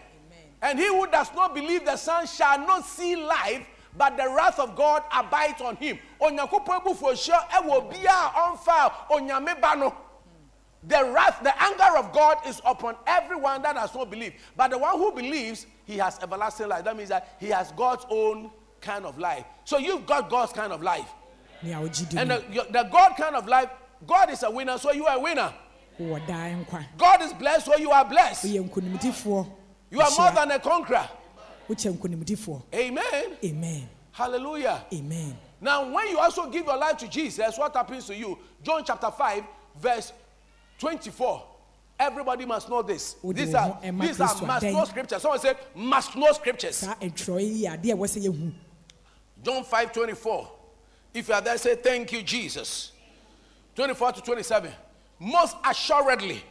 And he who does not believe the Son shall not see life, but the wrath of God abides on him. Onyankopɔn abufuo hyɛ ɛwɔ obi a ɔmfa a onyame ba no. The wrath, the anger of God is upon everyone that has not believed. But the one who believes, he has everlasting life. That means that he has God's own kind of life. So you've got God's kind of life. ne a wogye di And the, the God kind of life, God is a winner, so you are a winner. wowɔ daa nkwa God is blessed, so you are blessed. You are more than a conqueror. Amen. amen Hallelujah. amen Now, when you also give your life to Jesus, what happens to you? John chapter 5, verse 24. Everybody must know this. These are, these are must know scriptures. Someone say, must know scriptures. saa ntwerɛ yi yɛ adeɛ a ɛwɔ sɛ yɛhu John 5 24. If you are there, say, Thank you, Jesus. 24 to 27. Most assuredly,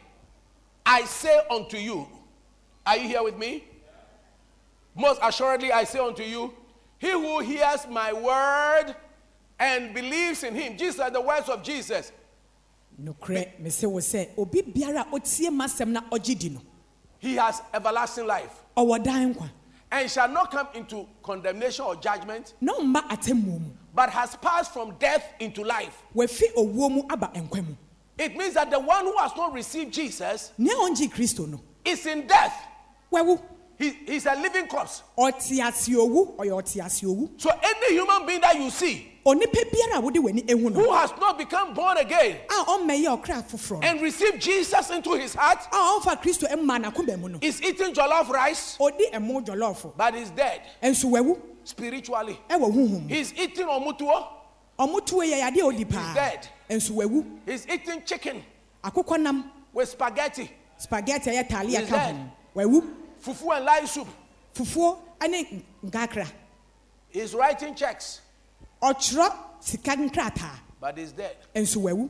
I say unto you, are you here with me? Most assuredly, I say unto you, he who hears my word and believes in him. Jesus the words of Jesus. nokorɛ mese wo sɛ obi biara a ɔtie m'asɛm na ɔgye di no He has everlasting life. ɔwɔ daa nkwa and shall not come into condemnation or judgment, na ɔmma atemmuo mu but has passed from death into life. wafi owuo mu aba nkwa mu It means that the one who has not received Jesus nea ɔngye kristo no is in death. wawu He, he's a living corpse. ɔte ase owu ɔyɛ ɔte ase owu So any human being that you see onipa biara a wode w'ani ehu who no has not become born again a ɔmmɛyɛ ɔkra foforɔ no and received Jesus into his heart a ɔmfa kristo mma n'akoma mu no is eating jollof rice, ɔdi ɛmo jɔlɔfo but is dead nso wawu spiritually. ɛwɔ huhum mu He's eating omutuo, ɔmo tuo yɛ yadeɛ a ɔdi paa dead. nso wawu he's eating chicken akokɔ nam. with spaghetti, spaghetti a ɛyɛ talia He's ka dead. ho wawu fufu and light soup. fufuo ne nkakra He's writing checks, ɔtwerɛ sika nkrataa but he's dead. nso wawu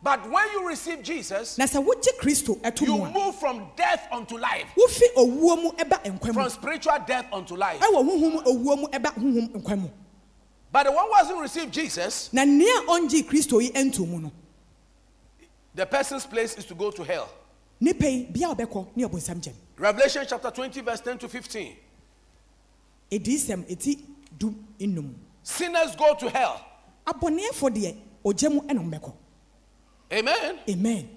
But when you receive Jesus, na sɛ wogye kristo ɛto you mu a move from death unto life, wofi owuo mu ɛba nkwa mu from spiritual death unto life. ɛwɔ huhum owuo mu ɛba huhum nkwa mu But the one who hasn't received Jesus, na nea ɔngye kristo yi nto mu no the person's place is to go to hell. Revelation chapter 20, verse 10 to 15. ɛdi sɛm ɛti du nnum Sinners go to hell. abɔneɛfo deɛ ɔgya mu ɛna ɔmbɛkɔ Amen. amen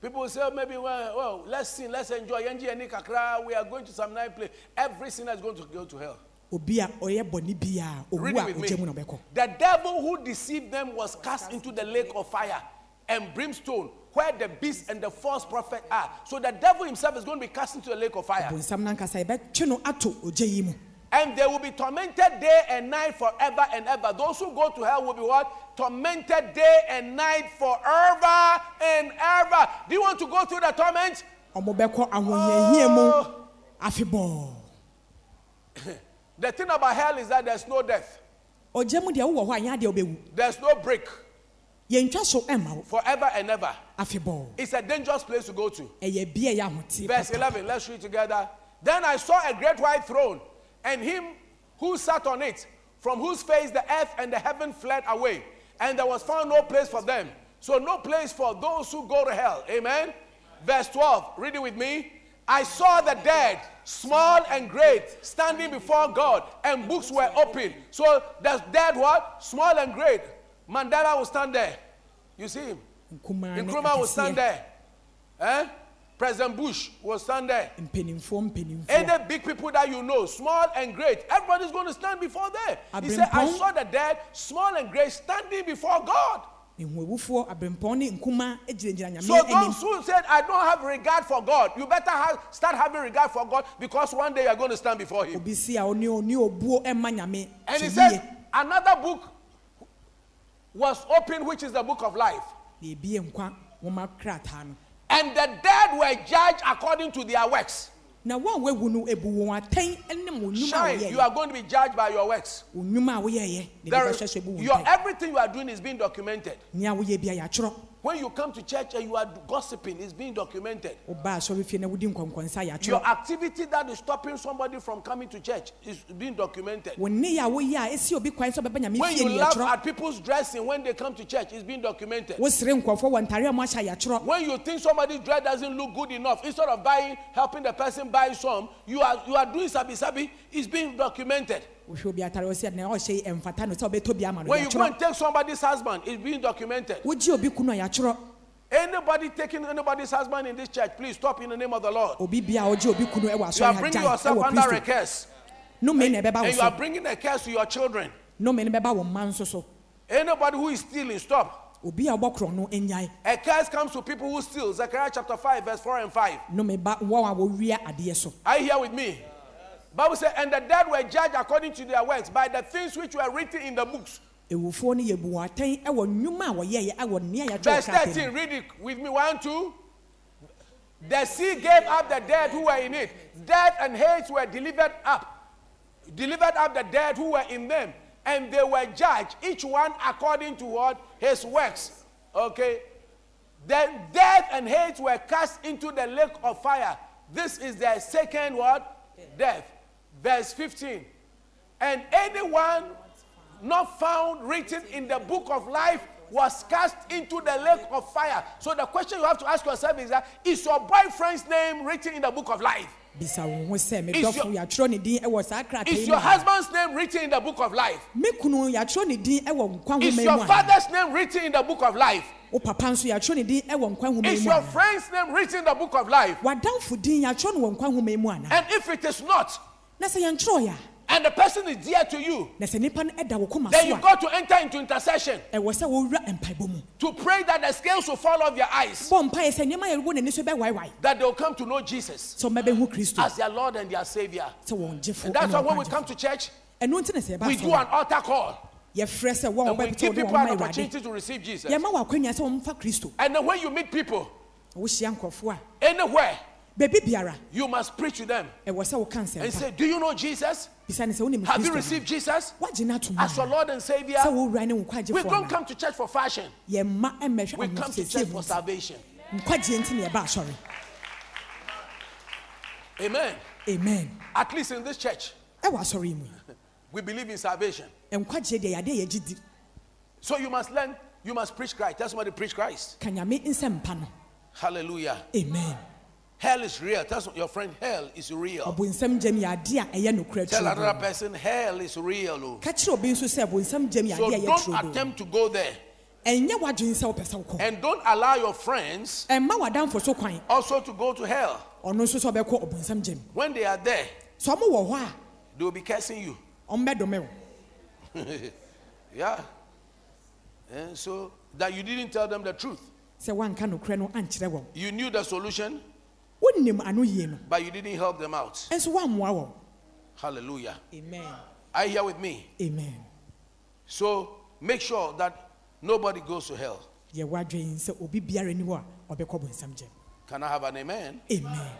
People will say, oh, maybe, well, well, let's sin, let's enjoy. Yenji and Kakra, We are going to some nice place. Every sinner is going to go to hell. obi a Read owu it a ɔbɛkɔ The devil who deceived them was cast into the lake of fire and brimstone, where the beast and the false prophet are. So the devil himself is going to be cast into the lake of fire. And they will be tormented day and night forever and ever. Those who go to hell will be what? Tormented day and night forever and ever. Do you want to go through the torment? Oh. The thing about hell is that there's no death, there's no break forever and ever. It's a dangerous place to go to. ɛyɛ bia yɛ ahote Verse 11, let's read together. Then I saw a great white throne, and him who sat on it, from whose face the earth and the heaven fled away, and there was found no place for them. So, no place for those who go to hell. Amen. Verse 12, read it with me. I saw the dead, small and great, standing before God, and books were open. So, the dead, what? Small and great. Mandela will stand there. You see him? Nkrumah will stand there. Eh? President Bush will stand there. mpanimfoɔ mpanimfoɔ Any big people that you know, small and great, everybody's going to stand before there. He said, I saw the dead, small and great, standing before God. So those who said, I don't have regard for God, you better have, start having regard for God because one day you're going to stand before Him. And He said, another book was opened, which is the book of life. na ebie nkwa nwoma krataa no And the dead were judged according to their works. na wɔn a wɔawu no ebu wɔn atɛn ne mo nnwuma a Shine, you wɔyɛɛ are going to be judged by your works. wɔn nnwuma a wɔyɛɛyɛ na There ebi is- bɛhwɛ so ebu wɔn your atɛn everything you are doing is being documented. Nea wɔyɛ bi a yɛatwerɛ When you come to church and you are gossiping, it's being documented. ɔbaa asɔre fie na wodi nkɔnkɔnsa Your activity that is stopping somebody from coming to church is being documented. wɔn ne yɛ a wɔyɛ a esi obi kwan sɛ ɔbɛba nyame When you laugh at people's dressing when they come to church, it's being documented. wosere nkɔfoɔ wɔ ntare a mo ahyɛ yɛatwerɛ When you think somebody's dress doesn't look good enough, instead of buying, helping the person buy some, you are you are doing sabi sabi. It's being documented. Wohwɛ obi atare ɔsɛ na ɔhyɛ yi ɛmfata no sɛ ɔbɛtɔ bi ama no When you go yɛatwerɛ and take somebody's husband, it's being documented. wogye obi kunu a yɛatwerɛ Anybody taking anybody's husband in this church, please stop in the name of the Lord. obi bia a ɔgye obi kunu ɛwɔ You asɔre are ha bringing gyae yourself ɛwɔ under a kristo curse. nnome na ɛbɛba wo And you are so bringing a curse to your children. nnome no bɛba wo mma nso so Anybody who is stealing, stop. obi a ɔbɔ korɔ no nnyae A curse comes to people who steal. Zechariah chapter 5, verse 4 and 5. nnome ba wɔn a wɔwia adeɛ so Are you here with me? Bible says, and the dead were judged according to their works by the things which were written in the books. ewufoɔ no yɛbu wɔn atɛn ɛwɔ nnwuma a wɔyɛɛyɛ ɛwɔ nea yɛatwerɛ Verse 13, read it with me. One, two. The sea gave up the dead who were in it. Death and Hades were delivered up. Delivered up the dead who were in them. And they were judged, each one according to what? His works. Okay? Then death and Hades were cast into the lake of fire. This is the second what? Death. Verse 15. And anyone not found written in the book of life was cast into the lake of fire. So the question you have to ask yourself is that is your boyfriend's name written in the book of life? bisa wo ho sɛ me Is your- yɛatwerɛ ne din wɔ saa krataa Is your husband's name written in the book of life? me kunu yɛatwerɛ ne din wɔ nkwa Is your father's name written in the book of life? wo papa nso yɛatwerɛ ne din wɔ nkwa nhoma Is your friend's name written in the book of life? wadamfo din yɛatwerɛ no wɔ nkwa nhoma mu ana And if it is not, na sɛ yɛntwerɛ yɛ and the person is dear to you, a na sɛ nnipa no ɛda wo koma then you got to enter into intercession ɛwɔ sɛ wɔwura mpaebɔ mu. to pray that the scales will fall off your eyes, bɔ mpaeɛ sɛ nneɛma yɛwɔ n'ani so bɛwaewae that they'll come to know Jesus sɛ ɔmɛbɛhu kristo. as their Lord and their Savior. sɛ wɔn gyefo And that's why when we come to church, ɛno nti na sɛ we do an altar call. and we give people an opportunity to receive Jesus. yɛma wɔ akwanya sɛ wɔmfa kristo. And then when you meet people wohyia nkurɔfoɔ a anywhere, baabi biara you must preach to them ɛwɔ sɛ woka and nsɛmpa say, Do you know Jesus? bisa ne sɛ wonim Have you kristo received Jesus wagye no ato mu as your Lord and Savior? sɛ wowura ne wo We nkwagyefoɔ don't ana come to church for fashion. yɛmma mmɛhwɛ We come to ahosiesie church mu for nti salvation. nkwagyeɛ nti na yɛba asɔre Amen. amen At least in this church, ɛwɔ asɔre yi mu we believe in salvation. nkwagyeɛ deɛ yɛade yɛgye di So you must learn, you must preach Christ. Tell somebody preach Christ. ka nyame nsɛmpa no Hallelujah. amen Hell is real. Tell your friend, hell is real. ɔbonsɛm gyam yɛ ade a ɛyɛ nokorɛ Tell another person, hell is real. oh. ka kyerɛ obi nso sɛ bonsɛm gyam yɛ So ade a ɛyɛ don't attempt to go there. ɛnyɛ w'adwene sɛ wopɛ sɛ wokɔ And don't allow your friends ɛmma w'adamfo so kwan also to go to hell. ɔno nso sɛ ɔbɛkɔ ɔbonsɛm gyam When they are there, sɛ ɔmo wɔ hɔ they will be cursing you. a ɔmbɛdome wo Yeah. And so that you didn't tell them the truth. sɛ woanka nokorɛ no ankyerɛ wɔn You knew the solution, wonnim ano yie no but you didn't help them out. ɛnso woammoa wɔn Hallelujah. amen Are you here with me? amen So make sure that nobody goes to hell. yɛwɔ adwene sɛ obi biara ni hɔ a ɔbɛkɔ bonsɛm gyam Can I have an amen? amen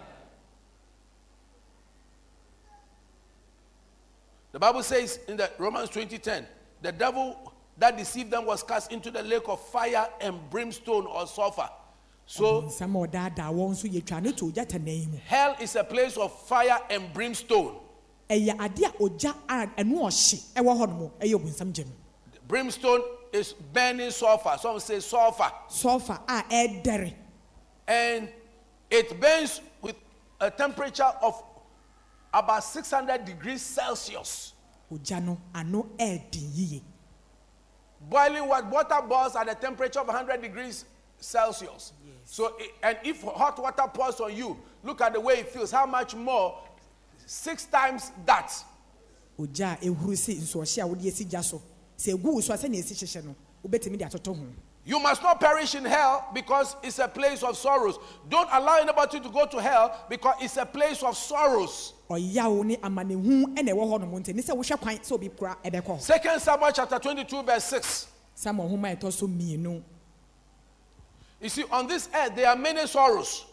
The Bible says in the Romans 20:10, the devil that deceived them was cast into the lake of fire and brimstone or sulfur. So nsɛm a ɔdaadaa wɔn nso yɛtwa ne to ogya tanaa mu hell is a place of fire and brimstone. ɛyɛ ade a ogya a ɛno ɔhye ɛwɔ hɔ nom ɛyɛ ɔbonsam gyam Brimstone is burning sulfur. Some say sulfur. sɔɔfa a ɛɛdɛre And it burns with a temperature of about 600 degrees Celsius. ogya no ano ɛɛden yie Boiling what water boils at a temperature of 100 degrees Celsius. So, and if hot water pours on you, look at the way it feels. How much more? Six times that. ogya a ɛhuru si nsuɔhye a wode asi gya so sɛ ɛgu wo so a sɛnea ɛsi hyehyɛ no wobɛtumi de atoto ho You must not perish in hell because it's a place of sorrows. Don't allow anybody to go to hell because it's a place of sorrows. ɔyaw ne amanehu ɛna ɛwɔ hɔ nom nti ne sɛ wohwɛ kwan sɛ obi kora ɛbɛkɔ hɔ Second Samuel chapter 22, verse 6. You see, on this earth, there are many sorrows.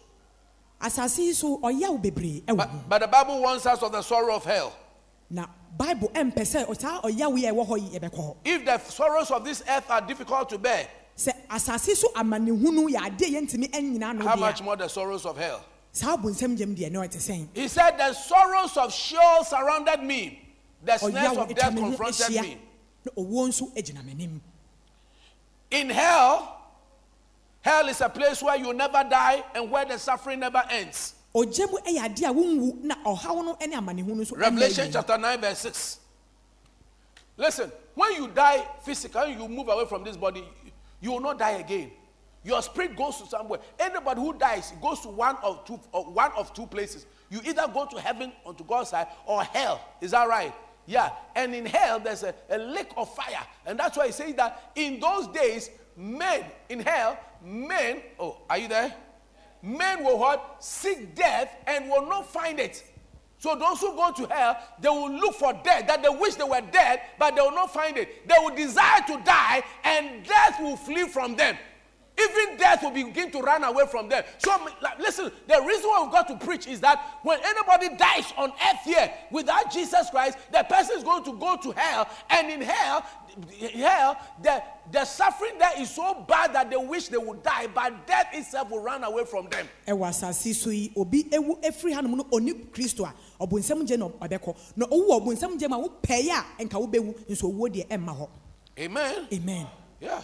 asase yi so ɔyaw bebree ɛwɔ ho but the Bible warns us of the sorrow of hell. na bible ɛmpɛ sɛ saa ɔyaw yi a ɛwɔ hɔ yi yɛbɛkɔ hɔ If the sorrows of this earth are difficult to bear, sɛ asase so amanehunu yɛ adeɛ yɛntumi ɛnyina no how much more the sorrows of hell? saa bonsam gyam deɛ ne ɔte sɛn He said, The sorrows of Sheol surrounded me, the snares ɔyaw of atwa death me ho confronted ahyia me. na owuo nso gyina m'anim In hell, hell is a place where you never die and where the suffering never ends. ɔgya mu yɛ adeɛ a wonwu na ɔhaw no ne amanehunu nso ɛmmɛ Revelation chapter 9, verse 6. Listen, when you die physically, you move away from this body, you will not die again. Your spirit goes to somewhere. Anybody who dies goes to one of two, or one of two places. You either go to heaven onto God's side or hell. Is that right? Yeah. And in hell, there's a, a lake of fire. And that's why he says that in those days, men in hell, men, oh, are you there? Men will what? Seek death and will not find it. So those who go to hell, they will look for death, that they wish they were dead, but they will not find it. They will desire to die, and death will flee from them. Even death will begin to run away from them. So, like, listen, the reason why we've got to preach is that when anybody dies on earth here without Jesus Christ, the person is going to go to hell, and in hell, hell, the, the suffering there is so bad that they wish they would die, but death itself will run away from them. ɛwɔ asase so yi obi ewu efiri hanom no oni kristo a ɔbonsam gye na ɔbɛkɔ na owu wɔ gye ma wopɛɛ a nka wobɛwu nso owuo deɛ ɛmma hɔ Amen. amen Yeah.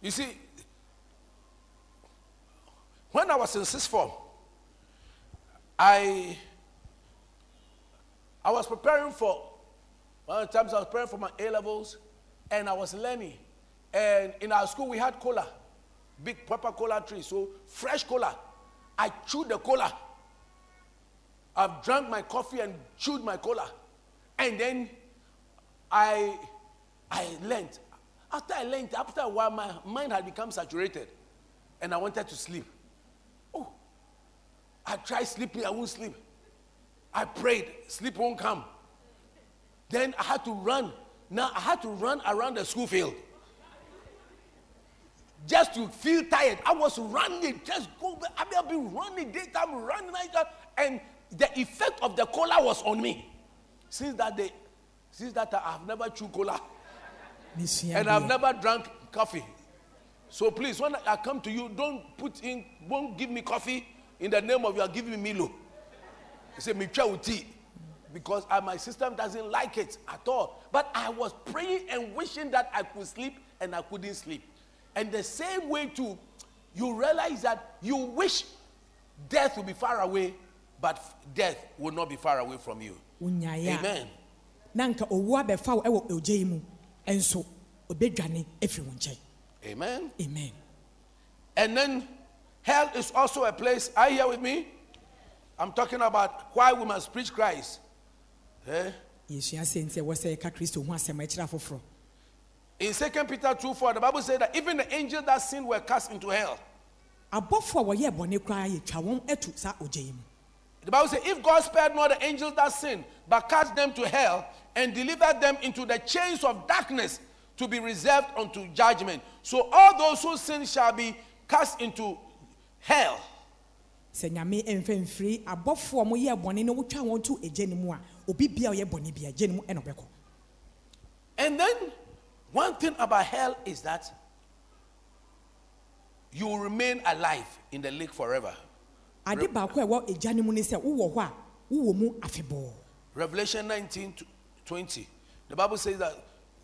You see, when I was in sixth form, I I was preparing for, one of the times I was preparing for my A levels and I was learning. And in our school, we had cola, big pepper cola tree. So fresh cola. I chewed the cola. I've drank my coffee and chewed my cola. And then I, I learned. After I learned, after a while, my mind had become saturated. And I wanted to sleep. Oh, I tried sleeping, I won't sleep. I prayed, sleep won't come. Then I had to run. Now I had to run around the school field. Just to feel tired. I was running, just go back. I mean, I've been running daytime, running nighttime, and the effect of the cola was on me. Since that day, since that time, I've never chewed cola and I've never drank coffee. So please, when I come to you, don't put in, won't give me coffee in the name of you are giving me Milo. You say, me tea. Because uh, my system doesn't like it at all. But I was praying and wishing that I could sleep and I couldn't sleep. And the same way too, you realize that you wish death will be far away, but death will not be far away from you. Amen. na nka owu abɛfa wo ɛwɔ ogya yi mu ɛnso obɛdwane afiri wo nkyɛn Amen. amen And then hell is also a place. Are you here with me? I'm talking about why we must preach Christ. Eh? yɛsua sɛ nti ɛwɔ sɛ kristo ho asɛm akyerɛ afoforɔ In 2 Peter 2 4, the Bible says that even the angels that sinned were cast into hell. abɔfo a wɔyɛ bɔne koraa yɛtwa wɔn atu saa ogya yi mu The Bible says, if God spared not the angels that sinned, but cast them to hell and delivered them into the chains of darkness to be reserved unto judgment. So all those who sin shall be cast into hell. sɛ nyame ɛmfa mfiri abɔfo a moyɛ bɔne na wotwa wɔn to agya no mu a obi bia a ɔyɛ bɔne bia agya no mu ɛna ɔbɛkɔ And then, one thing about hell is that you will remain alive in the lake forever. ade baako a ɛwɔ agya no mu ne sɛ wowɔ hɔ a wowɔ mu afebɔɔ Revelation 19 to 20. The Bible says that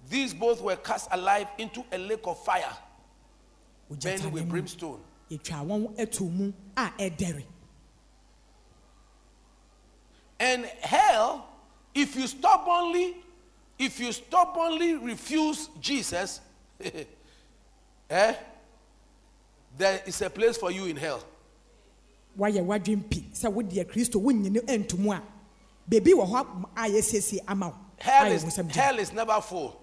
these both were cast alive into a lake of fire, burning with brimstone. yɛtwa wɔn ato mu a ɛdɛre And hell, if you stubbornly, if you stubbornly refuse Jesus, eh, there is a place for you in hell. woayɛ w'adwen pi sɛ wodeɛ kristo wonyini anto mu a beebi wɔ hɔ a yɛsiesie ama wo Hell is, hell is never full.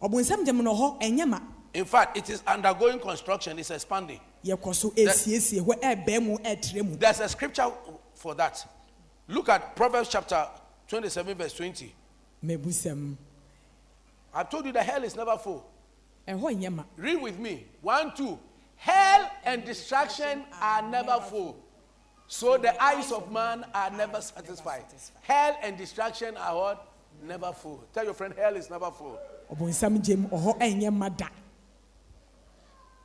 ɔbonsam gyem no hɔ ɛnyɛ ma In fact, it is undergoing construction, it's expanding. yɛkɔ so esiesie hɔ mu ɛɛtrɛ mu There's a scripture for that. Look at Proverbs chapter 27, verse 20. mabusam I've told you that hell is never full. ɛhɔ nyɛ ma Read with me. One, two. Hell and destruction are never full. So the eyes of man are never satisfied. Hell and destruction are what? Never full. Tell your friend, hell is never full. ɔbonsam gyem ɔhɔ ɛnyɛ ma da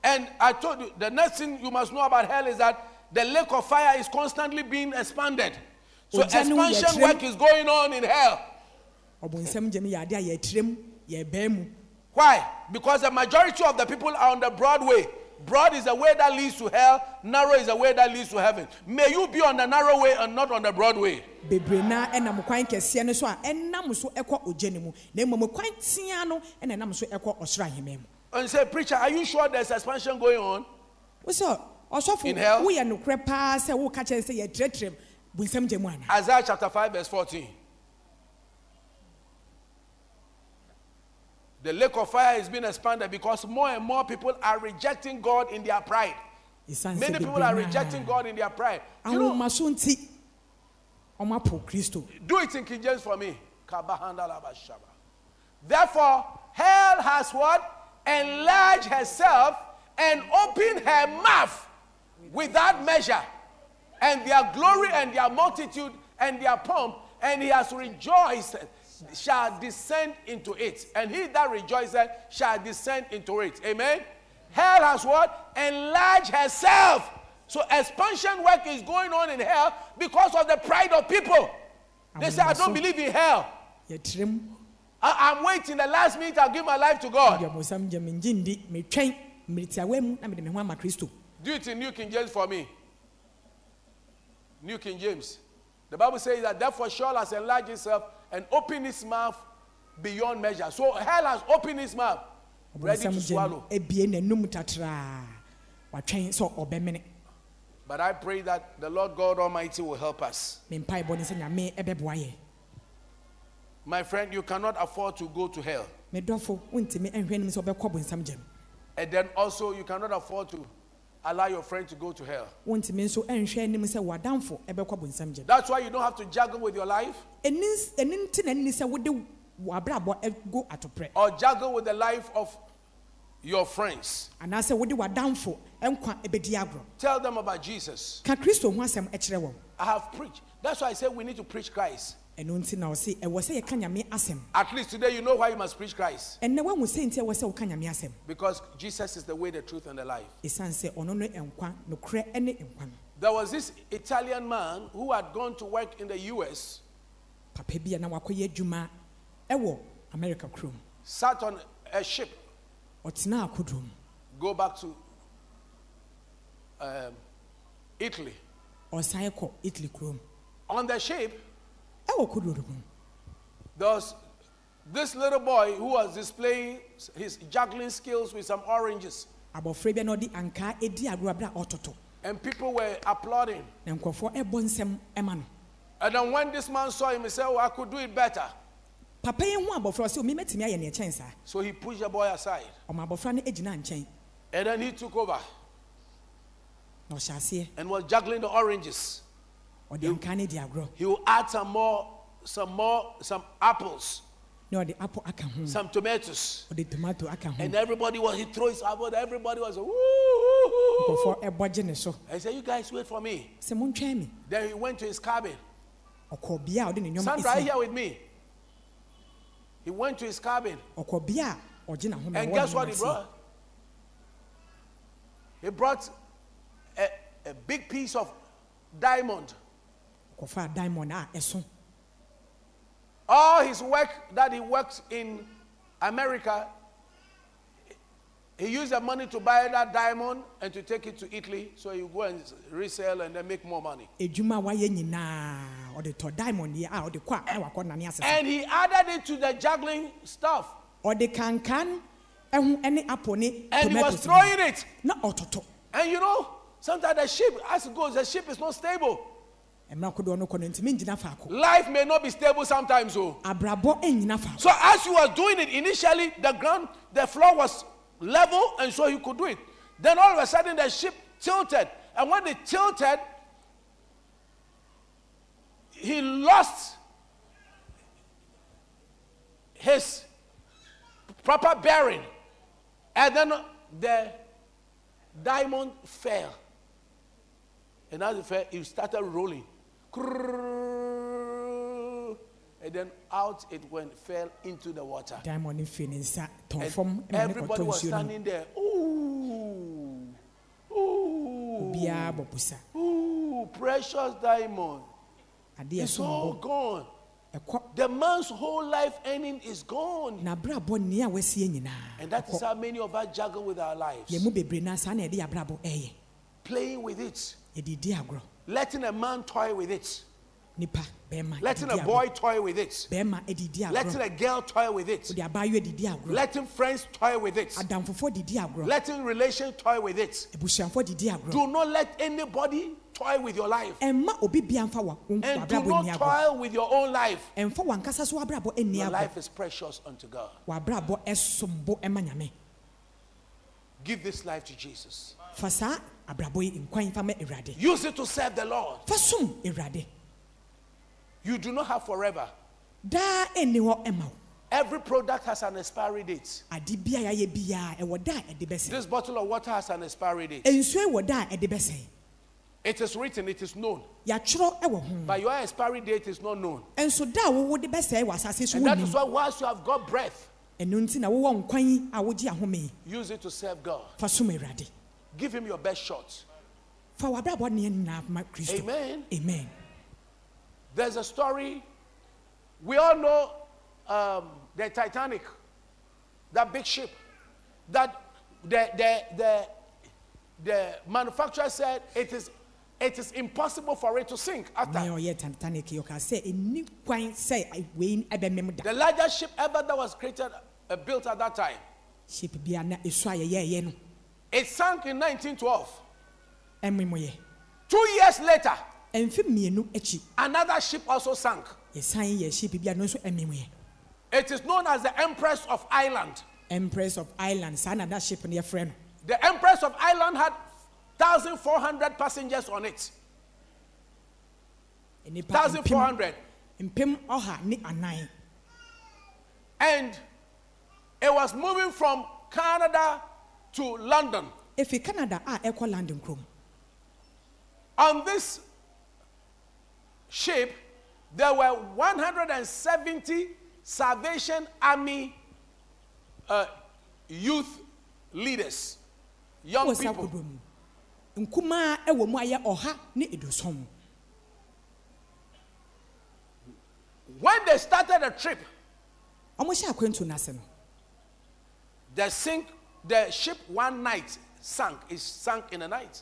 And I told you, the next thing you must know about hell is that the lake of fire is constantly being expanded. So expansion work is going on in hell. ɔbonsam gyem yɛ ade a yɛtrɛ mu yɛbɛɛ mu Why? Because the majority of the people are on the broad way. Broad is the way that leads to hell, narrow is the way that leads to heaven. May you be on the narrow way and not on the broad way. bebree na ɛnam kwan kɛseɛ no so a ɛnam so ɛkɔ ogya no mu na mmom kwan tea no ɛna ɛnam so ɛkɔ ɔsoro ahemman mu And say, Preacher, are you sure there's expansion going on? wosɛ ɔsɔfo In hell? Woyɛ nokorɛ paa sɛ woka kyerɛ sɛ yɛtrɛtrɛm bonsam gye mu ana Isaiah chapter 5, verse 14. The lake of fire is being expanded because more and more people are rejecting God in their pride. Many people are rejecting God in their pride. You know, ahoma so nti ɔmapo kristo Do it in King James for me. Therefore, hell has what? Enlarged herself and opened her mouth without measure. And their glory and their multitude and their pomp, and he has rejoiced, shall descend into it. And he that rejoiceth shall descend into it. Amen. Hell has what? Enlarged herself. So expansion work is going on in hell because of the pride of people. They say, I don't believe in hell. I, am waiting the last minute I'll give my life to God. deɛ ɔbonsam gye me ngye ndi metwɛn mmeretiawa mu na mede me ho ama kristo Do it in New King James for me. New King James. The Bible says that therefore Sheol has enlarged itself and opened its mouth beyond measure. So hell has opened its mouth, ready to swallow. ebie n'anum tatraa watwɛn sɛ ɔbɛmene But I pray that the Lord God Almighty will help us. me mpaebɔ ne sɛ nyame ɛbɛboa yɛ My friend, you cannot afford to go to hell. me dɔfo wontumi nhwɛ nim sɛ ɔbɛkɔ bonsam gyam And then also, you cannot afford to allow your friend to go to hell. wontumi nso nhwɛ anim sɛ w'adamfo ɛbɛkɔ bonsam gyam That's why you don't have to juggle with your life ɛni ɛni nti na ɛni sɛ wode w'abrabɔ ɛgo atoprɛ or juggle with the life of your friends. anaasɛ wode w'adamfo nkwa ɛbɛdi agorɔ Tell them about Jesus. ka kristo ho asɛm ɛkyerɛ wɔn I have preached. That's why I said we need to preach Christ. Ɛno nti na ɔse ɛwɔ sɛ yɛka nyame asɛm At least today, you know why you must preach Christ. ɛnnɛ woahu sɛ nti ɛwɔ sɛ woka nyame asɛm Because Jesus is the way, the truth, and the life. ɛsiane sɛ ɔno no nkwa nokorɛ ne nkwa no. There was this Italian man who had gone to work in the US, papa bi a na wakɔyɛ adwuma ɛwɔ america kurom. sat on a ship, ɔtenaa go back to um, Italy. ɔsan kɔ italy kurom. On the ship, ɛwɔ mu was this little boy who was displaying his juggling skills with some oranges. abɔfra bi a na ɔde ankaa ɛdi agorɔ abere a ɔtoto And people were applauding. na nkurɔfoɔ ɛbɔ nsɛm ɛma no And then when this man saw him, he said, Oh, I could do it better. papa yi ho abɔfra sɛ omi mɛtumi ayɛ neɛ kyɛn saa So he pushed the boy aside. ɔma abɔfra no gyina nkyɛn And then he took over na ɔhyɛ aseɛ and was juggling the oranges. He will add some more, some more, some apples, na ɔde apple aka ho some tomatoes. ɔde tomato aka ho And everybody was, he threw his apple, everybody was, woo, woo, woo. nkurɔfoɔ ɛbɔ gye ne so I said, You guys wait for me. sɛ montwɛn me Then he went to his cabin. ɔkɔ bea a ɔde ne nneɔma Sandra, here with me? He went to his cabin. ɔkɔ bea a ɔgye n'ahoma And guess what he brought? He brought a, a big piece of diamond. Ɔkɔfa diamond a ɛso All his work that he worked in America, he used the money to buy that diamond and to take it to Italy so he go and resell and then make more money. edwuma wayɛ nyinaa ɔde tɔ diamond yi a ɔde kɔ a wakɔ nane asesa And he added it to the juggling stuff. ɔde kankan ɛho ɛne apple ne And he was throwing it. na ɔtoto And you know, sometimes the ship, as it goes, the ship is not stable. Life may not be stable sometimes, oh. so. abrabɔ nyina faako So as you were doing it initially, the ground, the floor was level, and so you could do it. Then all of a sudden, the ship tilted, and when it tilted, he lost his proper bearing, and then the diamond fell. And as it fell, it started rolling. And then out it went, fell into the water. And everybody was standing there. Ooh, ooh, ooh, precious diamond. It's all gone. The man's whole life earning is gone. And that is how many of us juggle with our lives. Playing with it. Yɛde di agorɔ Letting a man toy with it. Letting a boy toy with it. bɛrima ɛde di Letting a girl toy with it. ɔde abaayewa de di agorɔ Letting friends toy with it. adamfofoɔ de di agorɔ Letting relations toy with it. abusuafoɔ de di agorɔ Do not let anybody toy with your life. ɛmma obi bia mfa wa wo And do not toil with your own life. ɛmfa wankasa so abrabɔ nni Your life is precious unto God. wabrabɔ ɛsombo ɛma nyame Give this life to Jesus. Fa saa abrabɔ yi nkwan fa ma awurade Use it to serve the Lord. fa som awurade You do not have forever. daa ɛnni hɔ ɛma wo Every product has an expiry date. ade bia yɛayɛ biara ɛwɔ da a ɛde bɛsɛe This bottle of water has an expiry date. nsuo wɔ da a ɛde bɛsɛe It is written, it is known. yɛatwerɛ ɛwɔ ho But your expiry date is not known. nso da a wowo de bɛsɛe wɔ asase so And that wonim is why once you have got breath, ɛno nti na wowɔ nkwan yi a wogye ahome yi use it to serve God. Fa som awurade Give him your best shot. fa wabrabɔ neɛ nyinaa ma kristo Amen. amen There's a story. We all know um, the Titanic, that big ship. That the, the, the, the manufacturer said it is it is impossible for it to sink after. nea ɔyɛ titanic yi ɔka sɛ ɛni kwan sɛ ai- wei ɛbɛmem da The largest ship ever that was created, uh, built at that time, it sank in 1912. Two years later, ɛmfe mmienu akyi another ship also sank. yɛsan yɛ ship bi a no nso ɛmemuyɛ It is known as the Empress of Ireland. empress of island saa na da ship no The Empress of Ireland had 1,400 passengers on it. 1,400. mpem ɔha ne anan And it was moving from Canada to London. ɛfi canada a ɛkɔ london kurom On this ship, there were 170 Salvation Army uh, youth leaders, young saa people. nkumaa ɛwɔ mu ayɛ ɔha ne eduoson When they started the trip, ɔmo hyɛ akwantu n'ase no the sink, the ship one night sank. It sank in a night.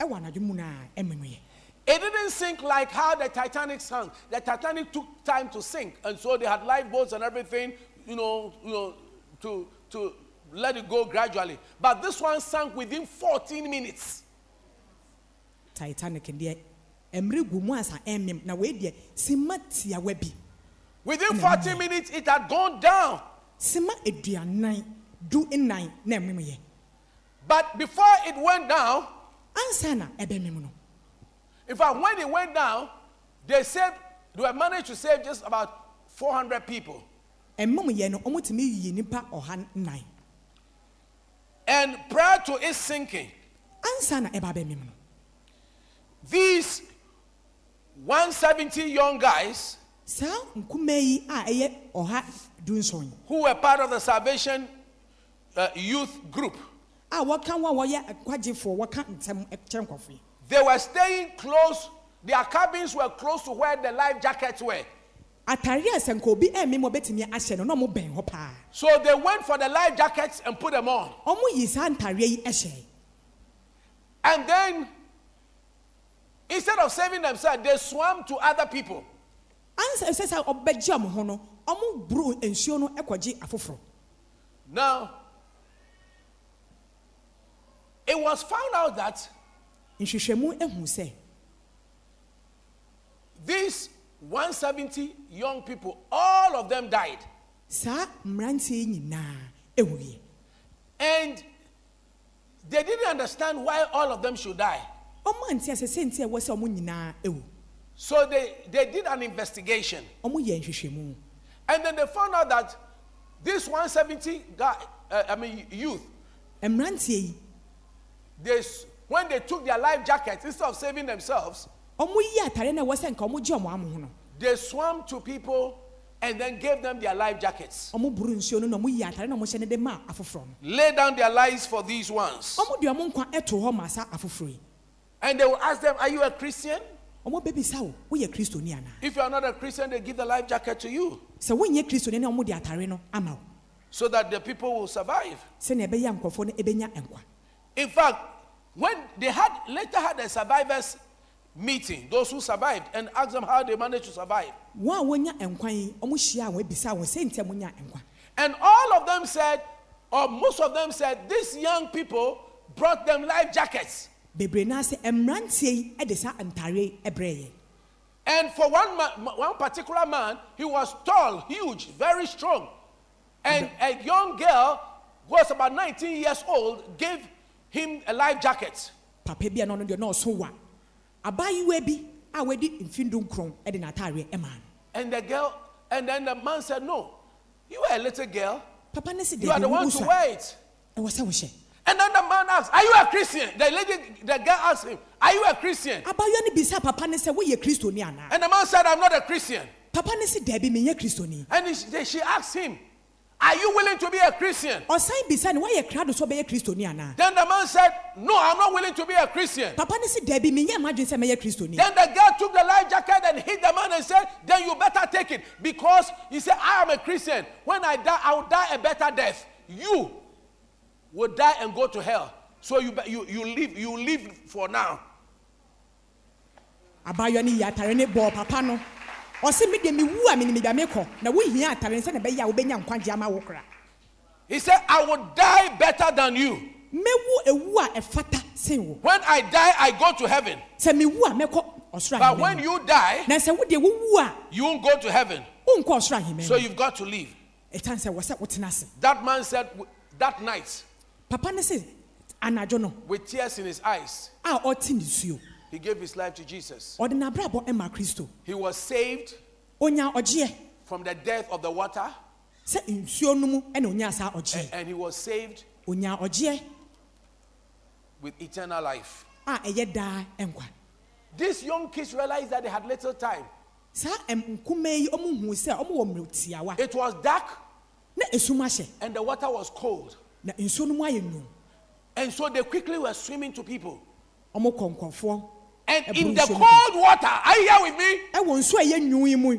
ɛwɔ anadwo mu no a ɛmemuyɛ It didn't sink like how the Titanic sank. The Titanic took time to sink, and so they had lifeboats and everything, you know, you know, to to let it go gradually. But this one sank within 14 minutes. titanic deɛ mmiri gu mu asa ɛmem na wei deɛ sima tiawa bi Within 14 minutes, it had gone down. sima eduanan du nnan na ɛmemuyɛ But before it went down, ansa na ɛbɛmem no. in fact, when it went down, they saved, they were managed to save just about 400 people. ɛmemuyɛ no ɔmo tumi yi nipa ɔha nnan And prior to its sinking, ansa na ɛba abɛmem no. These 170 young guys saa nkumaa yi a ɛyɛ ɔha du nson who were part of the Salvation uh, Youth Group, a wɔka wɔn a wɔyɛ akwagyefoɔ wɔka ntɛm kyerɛ nkɔfo yi they were staying close, their cabins were close to where the life jackets were. atare a sɛ nka obi ɛmem a ɔbɛtumi ahyɛ no na ɔmo bɛn hɔ paa So they went for the life jackets and put them on. ɔmo yi saa ntareɛ yi ɛhyɛ And then, instead of saving themselves, they swam to other people. ansa it was found out that nhwehwɛmu ehu sɛ these 170 young people, all of them died. saa mmeranteɛ yi nyinaa ewuiɛ And they didn't understand why all of them should die. ɔmo ante ase sɛ nti ɛwɔ sɛ ɔmo nyinaa ewu So they, they did an investigation. ɔmo yɛ nhwehwɛmu And then they found out that this 170 guy, uh, I mean youth, mmeranteɛ yi they, when they took their life jackets, instead of saving themselves, ɔmo yi atare na ɛwɔ sɛ nka ɔmo gye ɔmo amo ho no they swam to people and then gave them their life jackets. ɔmo buru nsuo no na ɔmo yi atare na ɔmo hyɛ ne de ma afoforɔ no Lay down their lives for these ones. ɔmo de ɔmo nkwa ɛto hɔ ma saa afoforɔ yi And they will ask them, Are you a Christian? ɔmo bɛbisa wo woyɛ kristoni anaa If you are not a Christian, they give the life jacket to you sɛ wonyɛ kristoni na ɔmo de atare no ama wo so that the people will survive. Sɛnea ɛbɛyɛ a nkurɔfoɔ no ɛbɛnya nkwa In fact, when they had later had a survivors meeting, those who survived, and asked them how they managed to survive. wɔn a wɔnya nkwa yi ɔmo hyia a wɔabisa wɔn sɛ nti a monya nkwa And all of them said, or most of them said, these young people brought them life jackets. bebree naa sɛ mmeranteɛ yi ɛde saa ntare yi ɛbrɛ yɛ And for one, ma- one particular man, he was tall, huge, very strong. And a young girl who was about 19 years old gave him a life jacket. papa bi a na ɔno deɛ na ɔso wa abaayewa bi a du nkron ɛde n'atareɛ ɛma no And the girl, and then the man said, No, you are a little girl. papa ne si You are the bi one to wear it. ɛwɔ sɛ wohyɛ And then the man asked, Are you a Christian? The lady, the girl asked him, Are you a Christian? abaayewa no bisa papa ne sɛ woyɛ kristoni anaa And the man said, I'm not a Christian. papa ne si daabi menyɛ kristoni And he, she- she asked him, Are you willing to be a Christian? ɔsan bisa ne woayɛ krado sɛ ɔbɛyɛ kristoni anaa Then the man said, No, I'm not willing to be a Christian. papa ne si daabi menyɛ m'adwene sɛ mɛyɛ kristoni Then the girl took the life jacket and hit the man and said, Then you better take it because he said, I am a Christian. When I die, I will die a better death. You will die and go to hell. So you, you, you live you live for now. abaayewa no yi atare ne bɔɔ papa no ɔsi mi de mi wu a mi ni mi da mi kɔ na wo hia atare nsɛ na bɛyɛ a wobɛnya nkwagye ama wo kora He said, I will die better than you. mɛwu ewu a ɛfata sen wo When I die, I go to heaven. sɛ mi wu a mɛkɔ ɔsoro But when you die, na sɛ wo de wo wu a you won't go to heaven. wonkɔ ɔsoro ahemɛ So you've got to leave. ɛtan sɛ wɔsɛ wotena ase That man said that night, papa ne se anadwo no with tears in his eyes, a ɔte ne suo he gave his life to Jesus. ɔde n'abrabɔ ɛma kristo He was saved onya ɔgyeɛ from the death of the water, sɛ nsuo no mu ɛna onya saa a- ɔgyeɛ and he was saved onya ɔgyeɛ with eternal life. a ɛyɛ daa nkwa These young kids realized that they had little time. saa ɛm- nkumaa yi ɔmo hu sɛ ɔmo wɔ mmerɛ tiawa It was dark na esum ahyɛ and the water was cold. na nsuo no mu ayɛ num And so they quickly were swimming to people. ɔmo kɔ nkɔfoɔ And in the cold water, are you here with me? ɛwɔ nsuo a ɛyɛ num yi mu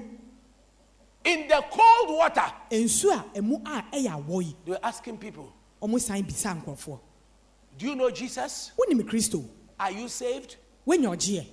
In the cold water, nsuo a ɛmu a ɛyɛ awɔ yi they were asking people, ɔmo san bisa nkɔfoɔ Do you know Jesus? wonim kristo. Are you saved? wonya ɔgyeɛ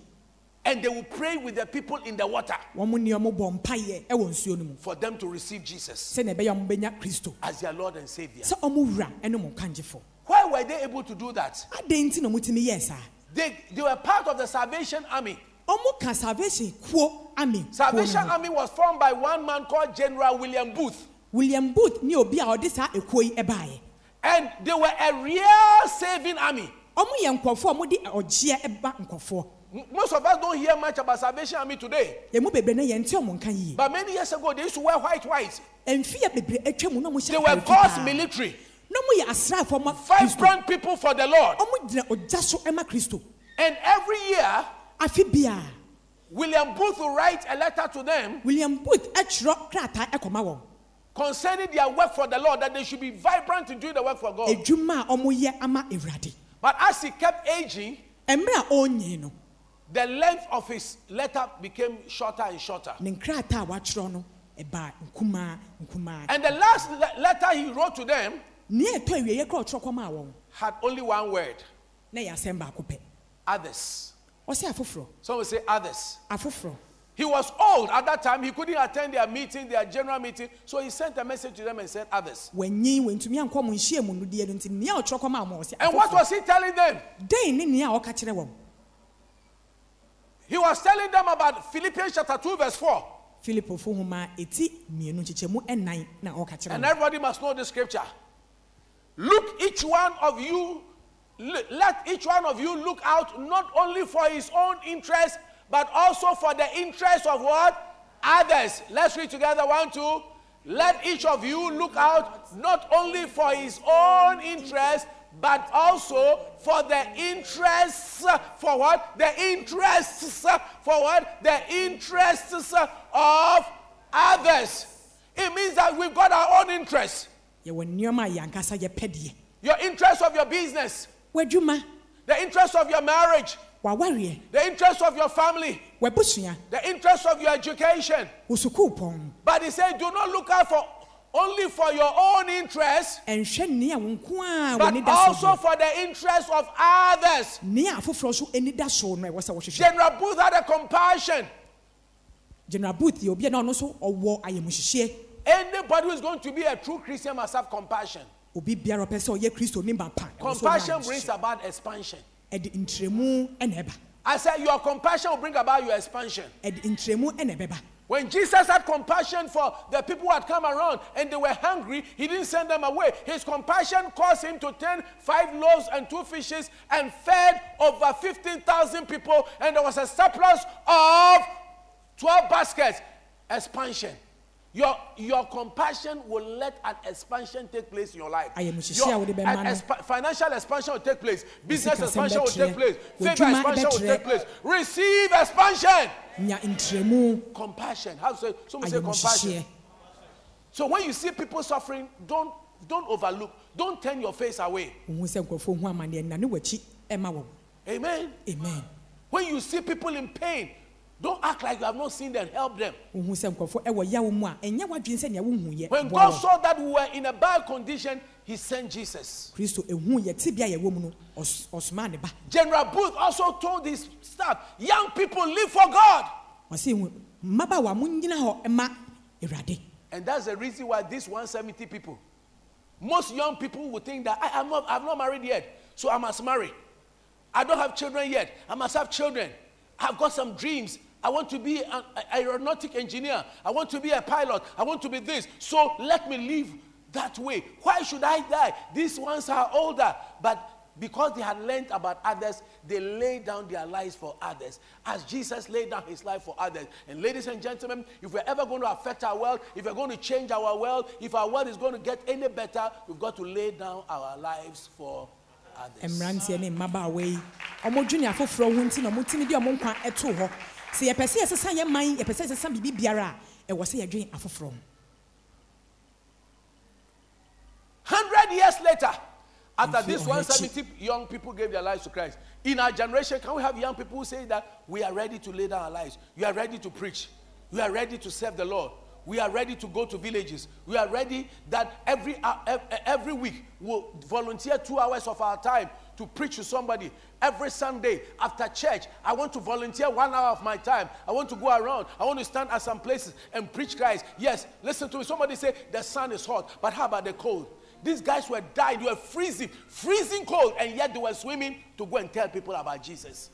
And they will pray with the people in the water wɔn ne ɔmo bɔ mpaeɛ ɛwɔ nsuo no mu. for them to receive Jesus. Sɛnea ɛbɛyɛ ɔmo bɛnya kristo. As their Lord and Savior. sɛ ɔmo wura ɛne mo kangyefo Why were they able to do that? adɛn nti na ɔmo tumi yɛ saa They, they were part of the Salvation Army. ɔmo ka salvation kuo kuo Salvation Army was formed by one man called General William Booth. william booth ne obi a ɔde saa ekuo yi ɛbaeɛ And they were a real saving army. ɔmo yɛ nkɔfoɔ ɔmo de ɔgyeɛ ɛba nkɔfoɔ Most of us don't hear much about Salvation Army today. emu bebree no yɛn ti ɔmo nka yie But many years ago, they used to wear white, white. mfia bebree atwa mu na ɔmo They hyɛ were atare God's military. Na ɔmo yɛ asraafoɔ ma kristo Vibrant people for the Lord. ɔmo gyina ɔgya so ɛma kristo And every year, afi bia William Booth will write a letter to them william booth ɛtwerɛ krataa ɛkɔma wɔn concerning their work for the Lord, that they should be vibrant in doing the work for God. edwuma a ɔmo yɛ ama ewurade But as he kept aging, mmerɛ a ɔnyin no the length of his letter became shorter and shorter. ne nkrataa a watwerɛ no ɛbaa nkumaa nkumaa And the last le- letter he wrote to them nea ɛtɔ awieɛ kora ɔtwerɛ kɔmaa wɔn had only one word na yɛ asɛm baako pɛ others. ɔsɛ afoforɔ Some will say others. afoforɔ He was old at that time. He couldn't attend their meeting, their general meeting. So he sent a message to them and said others. wɔnyin wɔntumi ankɔ mo nhyia mu no deɛ no nti nea ɔtwerɛ kɔmaa wɔn ɔsɛ And what afoforɔ was he telling them? dɛn ne nea a ɔka kyerɛ wɔn He was telling them about Philippians chapter 2, verse 4. filipofo nhoma eti mmienu nkyekyɛmu ɛnan na ɔka kyerɛ And wɔn everybody must know the scripture. Look, each one of you, let each one of you look out not only for his own interest, but also for the interest of what? Others. Let's read together. One, two. Let each of you look out not only for his own interest, but also for the interests for what? The interests for what? The interests of others. It means that we've got our own interests. Yɛwɔ nneɛma a yɛankasa yɛpɛ deɛ. Your interest of your business, w'adwuma. The interest of your marriage, w'awareɛ. The interest of your family, w'abusua. The interest of your education. wo sukuu pɔn. But he said, do not look out for only for your own interest, ɛnhwɛ nea wo nko a but w'ani da so also deɛ for the interest of others. nea afoforɔ so ani da so no ɛwɔ sɛ wɔhwehwɛ. General Booth had a compassion. general booth yɛ obi a na ɔno nso ɔwɔ ayɛmuhyehyɛ Anybody who is going to be a true Christian must have compassion. obi biara ɔpɛ kristo ne ba pa ɛwɔ sɛ ɔwɔ Compassion brings about expansion. ɛde ntrɛmu ɛna ɛba I said, your compassion will bring about your expansion. ɛde ntrɛmu ɛna ɛbɛba When Jesus had compassion for the people who had come around and they were hungry, he didn't send them away. His compassion caused him to turn five loaves and two fishes and fed over 15,000 people, and there was a surplus of 12 baskets. Expansion. Your, your compassion will let an expansion take place in your life. Your- an no. expa- financial expansion will take place. Business expansion will take place. Favor expansion will take place. Receive expansion. Compassion. How say? Someone say compassion. So when you see people suffering, don't don't overlook. Don't turn your face away. Amen. amen When you see people in pain, Don't act like you have not seen them. Help them. wohu sɛ nkurɔfoɔ ɛwɔ yawo mu a ɛnyɛ w'adwene sɛ nea wohuyɛ When God saw that we were in a bad condition, He sent Jesus. kristo ehu tibia yɛ wɔ mu no ɔs- ɔsomaa ne ba General Booth also told his staff, Young people live for God. ɔsi hu mmabaawa mo nyina hɔ ɛma awurade And that's the reason why these 170 people, most young people would think that I am not, I'm not married yet, so I must marry. I don't have children yet, I must have children. I've got some dreams. I want to be an aeronautic engineer. I want to be a pilot. I want to be this. So let me live that way. Why should I die? These ones are older, but because they had learned about others, they laid down their lives for others. As Jesus laid down his life for others. And ladies and gentlemen, if we're ever going to affect our world, if we're going to change our world, if our world is going to get any better, we've got to lay down our lives for others. Mmeranteɛ ne mmabaawa yi ɔmo dwene afoforɔ ho nti na ɔmo timi de ɔmo nkwa ɛto hɔ sɛ yɛpɛ sɛ yɛsesa yɛ man yɛpɛ sɛ yɛsesa biribi biara a ɛwɔ sɛ yɛdwene afoforɔ ho Hundred years later, after these 170 young people gave their lives to Christ, in our generation, can we have young people who say that we are ready to lay down our lives? We are ready to preach. We are ready to serve the Lord. We are ready to go to villages. We are ready that every uh, every week we'll volunteer two hours of our time to preach to somebody. Every Sunday after church, I want to volunteer one hour of my time. I want to go around. I want to stand at some places and preach Christ. Yes, listen to me. Somebody say the sun is hot, but how about the cold? These guys were dying, they were freezing, freezing cold, and yet they were swimming to go and tell people about Jesus.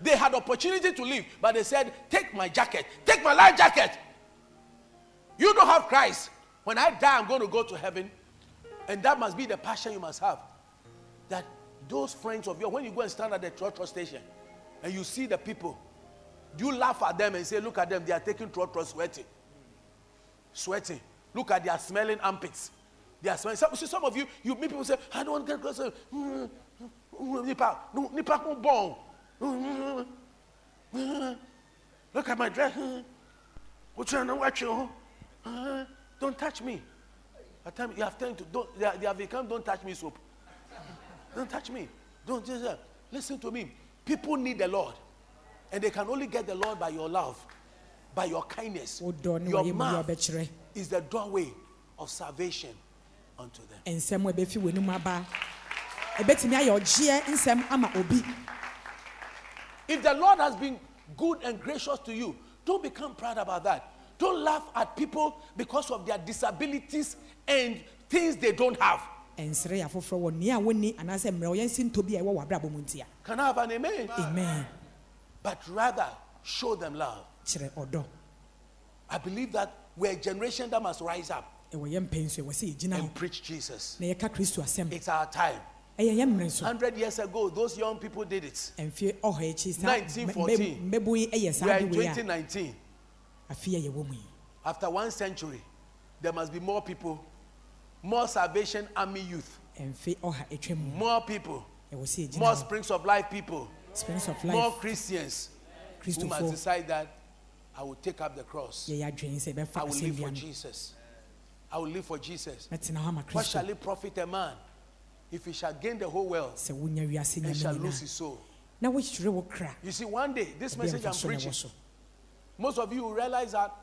They had opportunity to leave, but they said, Take my jacket, take my life jacket. You don't have Christ. When I die, I'm going to go to heaven. And that must be the passion you must have. Those friends of yours, when you go and stand at the trotro station and you see the people, do you laugh at them and say, Look at them, they are taking trotro sweating. Sweating. Look at their smelling armpits. They are smelling. Some, see, some of you, you meet people say, I don't want to get close. Nipa, no, nipa bon. Mm, Look at my dress. Uh, Don't touch me. You, have turned to don't they have become don't touch me soap. Don't touch me. Don't just uh, listen to me. People need the Lord, and they can only get the Lord by your love, by your kindness. Your mouth is the doorway of salvation unto them. nsɛm a ɛbɛfi w'anum aba ɛbɛtumi ayɛ ɔgyeɛ nsɛm ama obi If the Lord has been good and gracious to you, don't become proud about that. Don't laugh at people because of their disabilities and things they don't have. Ɛnsere yɛ afoforɔ wɔ nea wɔnni anaasɛ mmerɛ ɔyɛ nsi bi a ɛwɔ w'abrabɔ mu ntia Can I have an amen? amen But rather show them love. kyerɛ ɔdɔ I believe that we're a generation that must rise up ɛwɔ yɛ mpɛn so ɛwɔ sɛ yɛgyina hɔ and preach Jesus. na yɛka kristo asɛm It's our time. ɛyɛ yɛ mmerɛ so 100 years ago, those young people did it. mfie ɔhɔ akyi saa 1914. mmɛ- mmɛbu yi ɛyɛ We saa are de in wei a 2019. afei a yɛwɔ mu yi After one century, there must be more people, more Salvation Army youth, mfe ɔha atwa mu more people, ɛwɔ sɛ yɛgyina more Springs of Life people, springs of more life. Christians. Who must decide that I will take up the cross. I will live for Jesus. I will live for Jesus. What shall it profit a man? If he shall gain the whole world sɛ wonya wiase and shall lose his soul? na wohyerɛ wo kra? You see, one day, this message I'm mfa so na preaching, most of you will realize that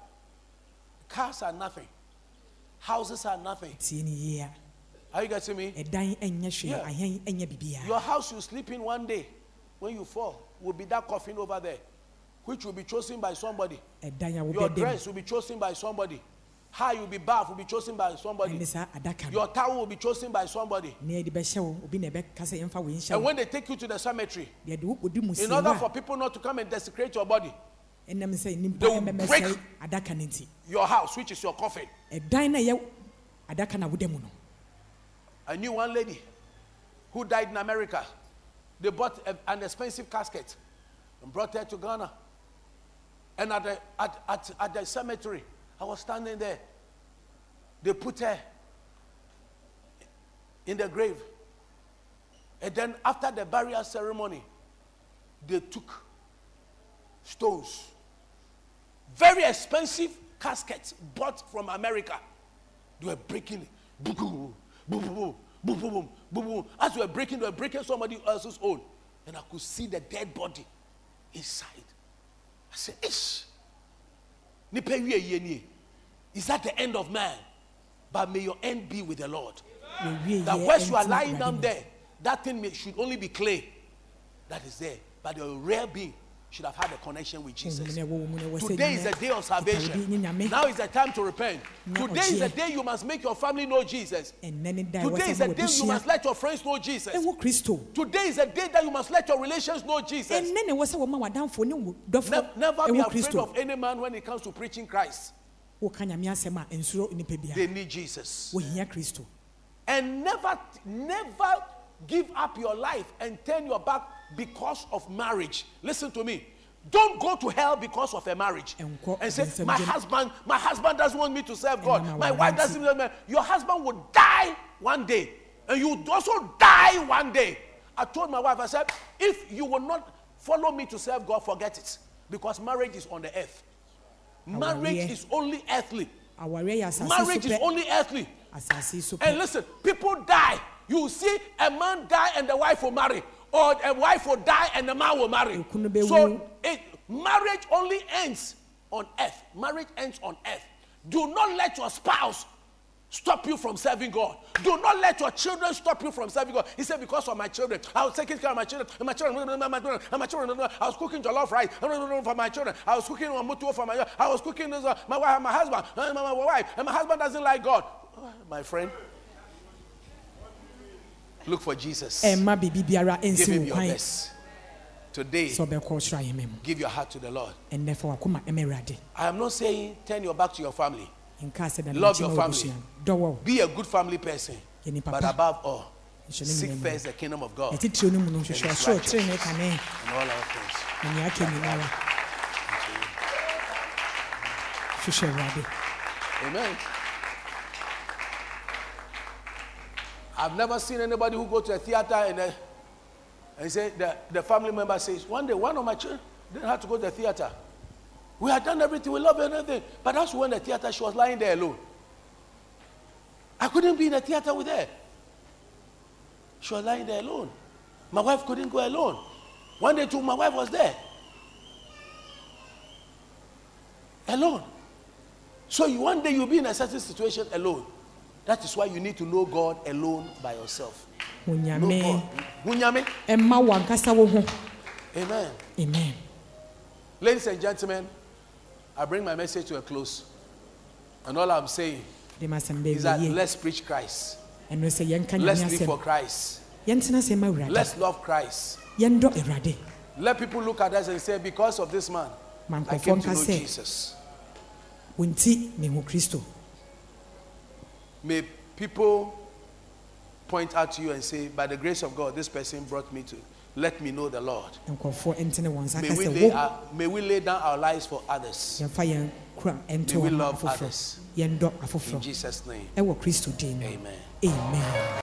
cars are nothing, houses are nothing. tie ne yie a Are you getting me? ɛdan ɛnyɛ hwee ahɛn ɛnyɛ biribiara Your house you sleep in one day, when you fall, will be that coffin over there, which will be chosen by somebody. ɛdan a Your wobɛda mu dress will be chosen by somebody. How you be bath will be chosen by somebody. Your towel will be chosen by somebody. And when they take you to the cemetery, in order for people not to come and desecrate your body, They will break- your house, which is your coffin. ɛdan no ɛyɛ adaka no a woda mu no I knew one lady who died in America. They bought a- an expensive casket and brought her to Ghana. And at the, at, at, at the cemetery, I was standing there. They put her in the grave. And then after the burial ceremony, they took stones, very expensive caskets bought from America. They were breaking it. Boom, boom, boom, boom, boom, boom, boom, boom. As we were breaking, they were breaking somebody else's own. And I could see the dead body inside. I said, Ish. Is that the end of man? But may your end be with the Lord. That whilst you are lying down there, that thing should only be clay that is there. But your real being should have had a connection with Jesus. no a ɛwɔ wo mu no ɛwɔ sɛ Today is the day of salvation. din ne nyame. Now is the time to repent. Today is the day you must make your family know Jesus. ɛnnɛ ne da a ɛwɔ Today is the day you must let your friends know Jesus. Today is the day that you must let your relations know Jesus. ne ɛwɔ sɛ w'adamfo ne wo dɔfo never be afraid of any man when it comes to preaching Christ. woka nyame asɛm a ɛnsuro nipa bia They need Jesus. And never, never give up your life and turn your back because of marriage. Listen to me. Don't go to hell because of a marriage and say, My husband, my husband doesn't want me to serve God. My wife doesn't want me. Your husband will die one day. And you would also die one day. I told my wife, I said, if you will not follow me to serve God, forget it. Because marriage is on the earth. Marriage is only earthly. awareɛ yɛ asase Marriage is only earthly. asase yi so And listen, people die. You see a man die and the wife will marry, or a wife will die and the man will marry. So it, marriage only ends on earth. Marriage ends on earth. Do not let your spouse stop you from serving God. Do not let your children stop you from serving God. He said, Because of my children, I was taking care of my children, and my children, and my children, and my children, I was cooking jollof rice for my children. I was cooking mutuo for my I was cooking this, uh, my wife, my husband, and my, my wife, and my husband doesn't like God. My friend, look for Jesus. ɛmma biribi biara Give him your best. Today, sɛ ɔbɛkɔ ɔsoro ahemma mu give your heart to the Lord. wakoma ɛma I am not saying turn your back to your family. nka sɛ da Love your family. wabusua dɔwɔ wo Be a good family person. But above all, seek first the kingdom of God yɛtitire no mu no nhwehwɛ his ɔsoro righteousness. tere ne kane and all our things. na nea aka nyinara Amen. I've never seen anybody who go to a theater and, uh, and say the, the family member says, one day one of my children didn't have to go to the theater. We had done everything, we loved everything. But that's when the theater, she was lying there alone. I couldn't be in the theater with her. She was lying there alone. My wife couldn't go alone. One day too, my wife was there. Alone. So you, one day you'll be in a certain situation alone. That is why you need to know God alone by yourself. Know God. Hunyame. ɛmma wo ankasa wo ho Amen. amen Ladies and gentlemen, I bring my message to a close. And all I'm saying de ma asɛm is that let's preach Christ. ɛno sɛ yɛnka nyame Let's live for Christ. yɛntena sɛ ma awurade Let's love Christ. Let people look at us and say, because of this man, ma I came to know Jesus. wo nti mehu kristo May people point out to you and say, by the grace of God, this person brought me to let me know the Lord. nkɔfoɔ ntene wɔn nsa May we, lay our, may we lay down our lives for others. yɛmfa yɛn kura ɛnto May we love others. In Jesus' name, ɛwɔ kristo din mu amen. amen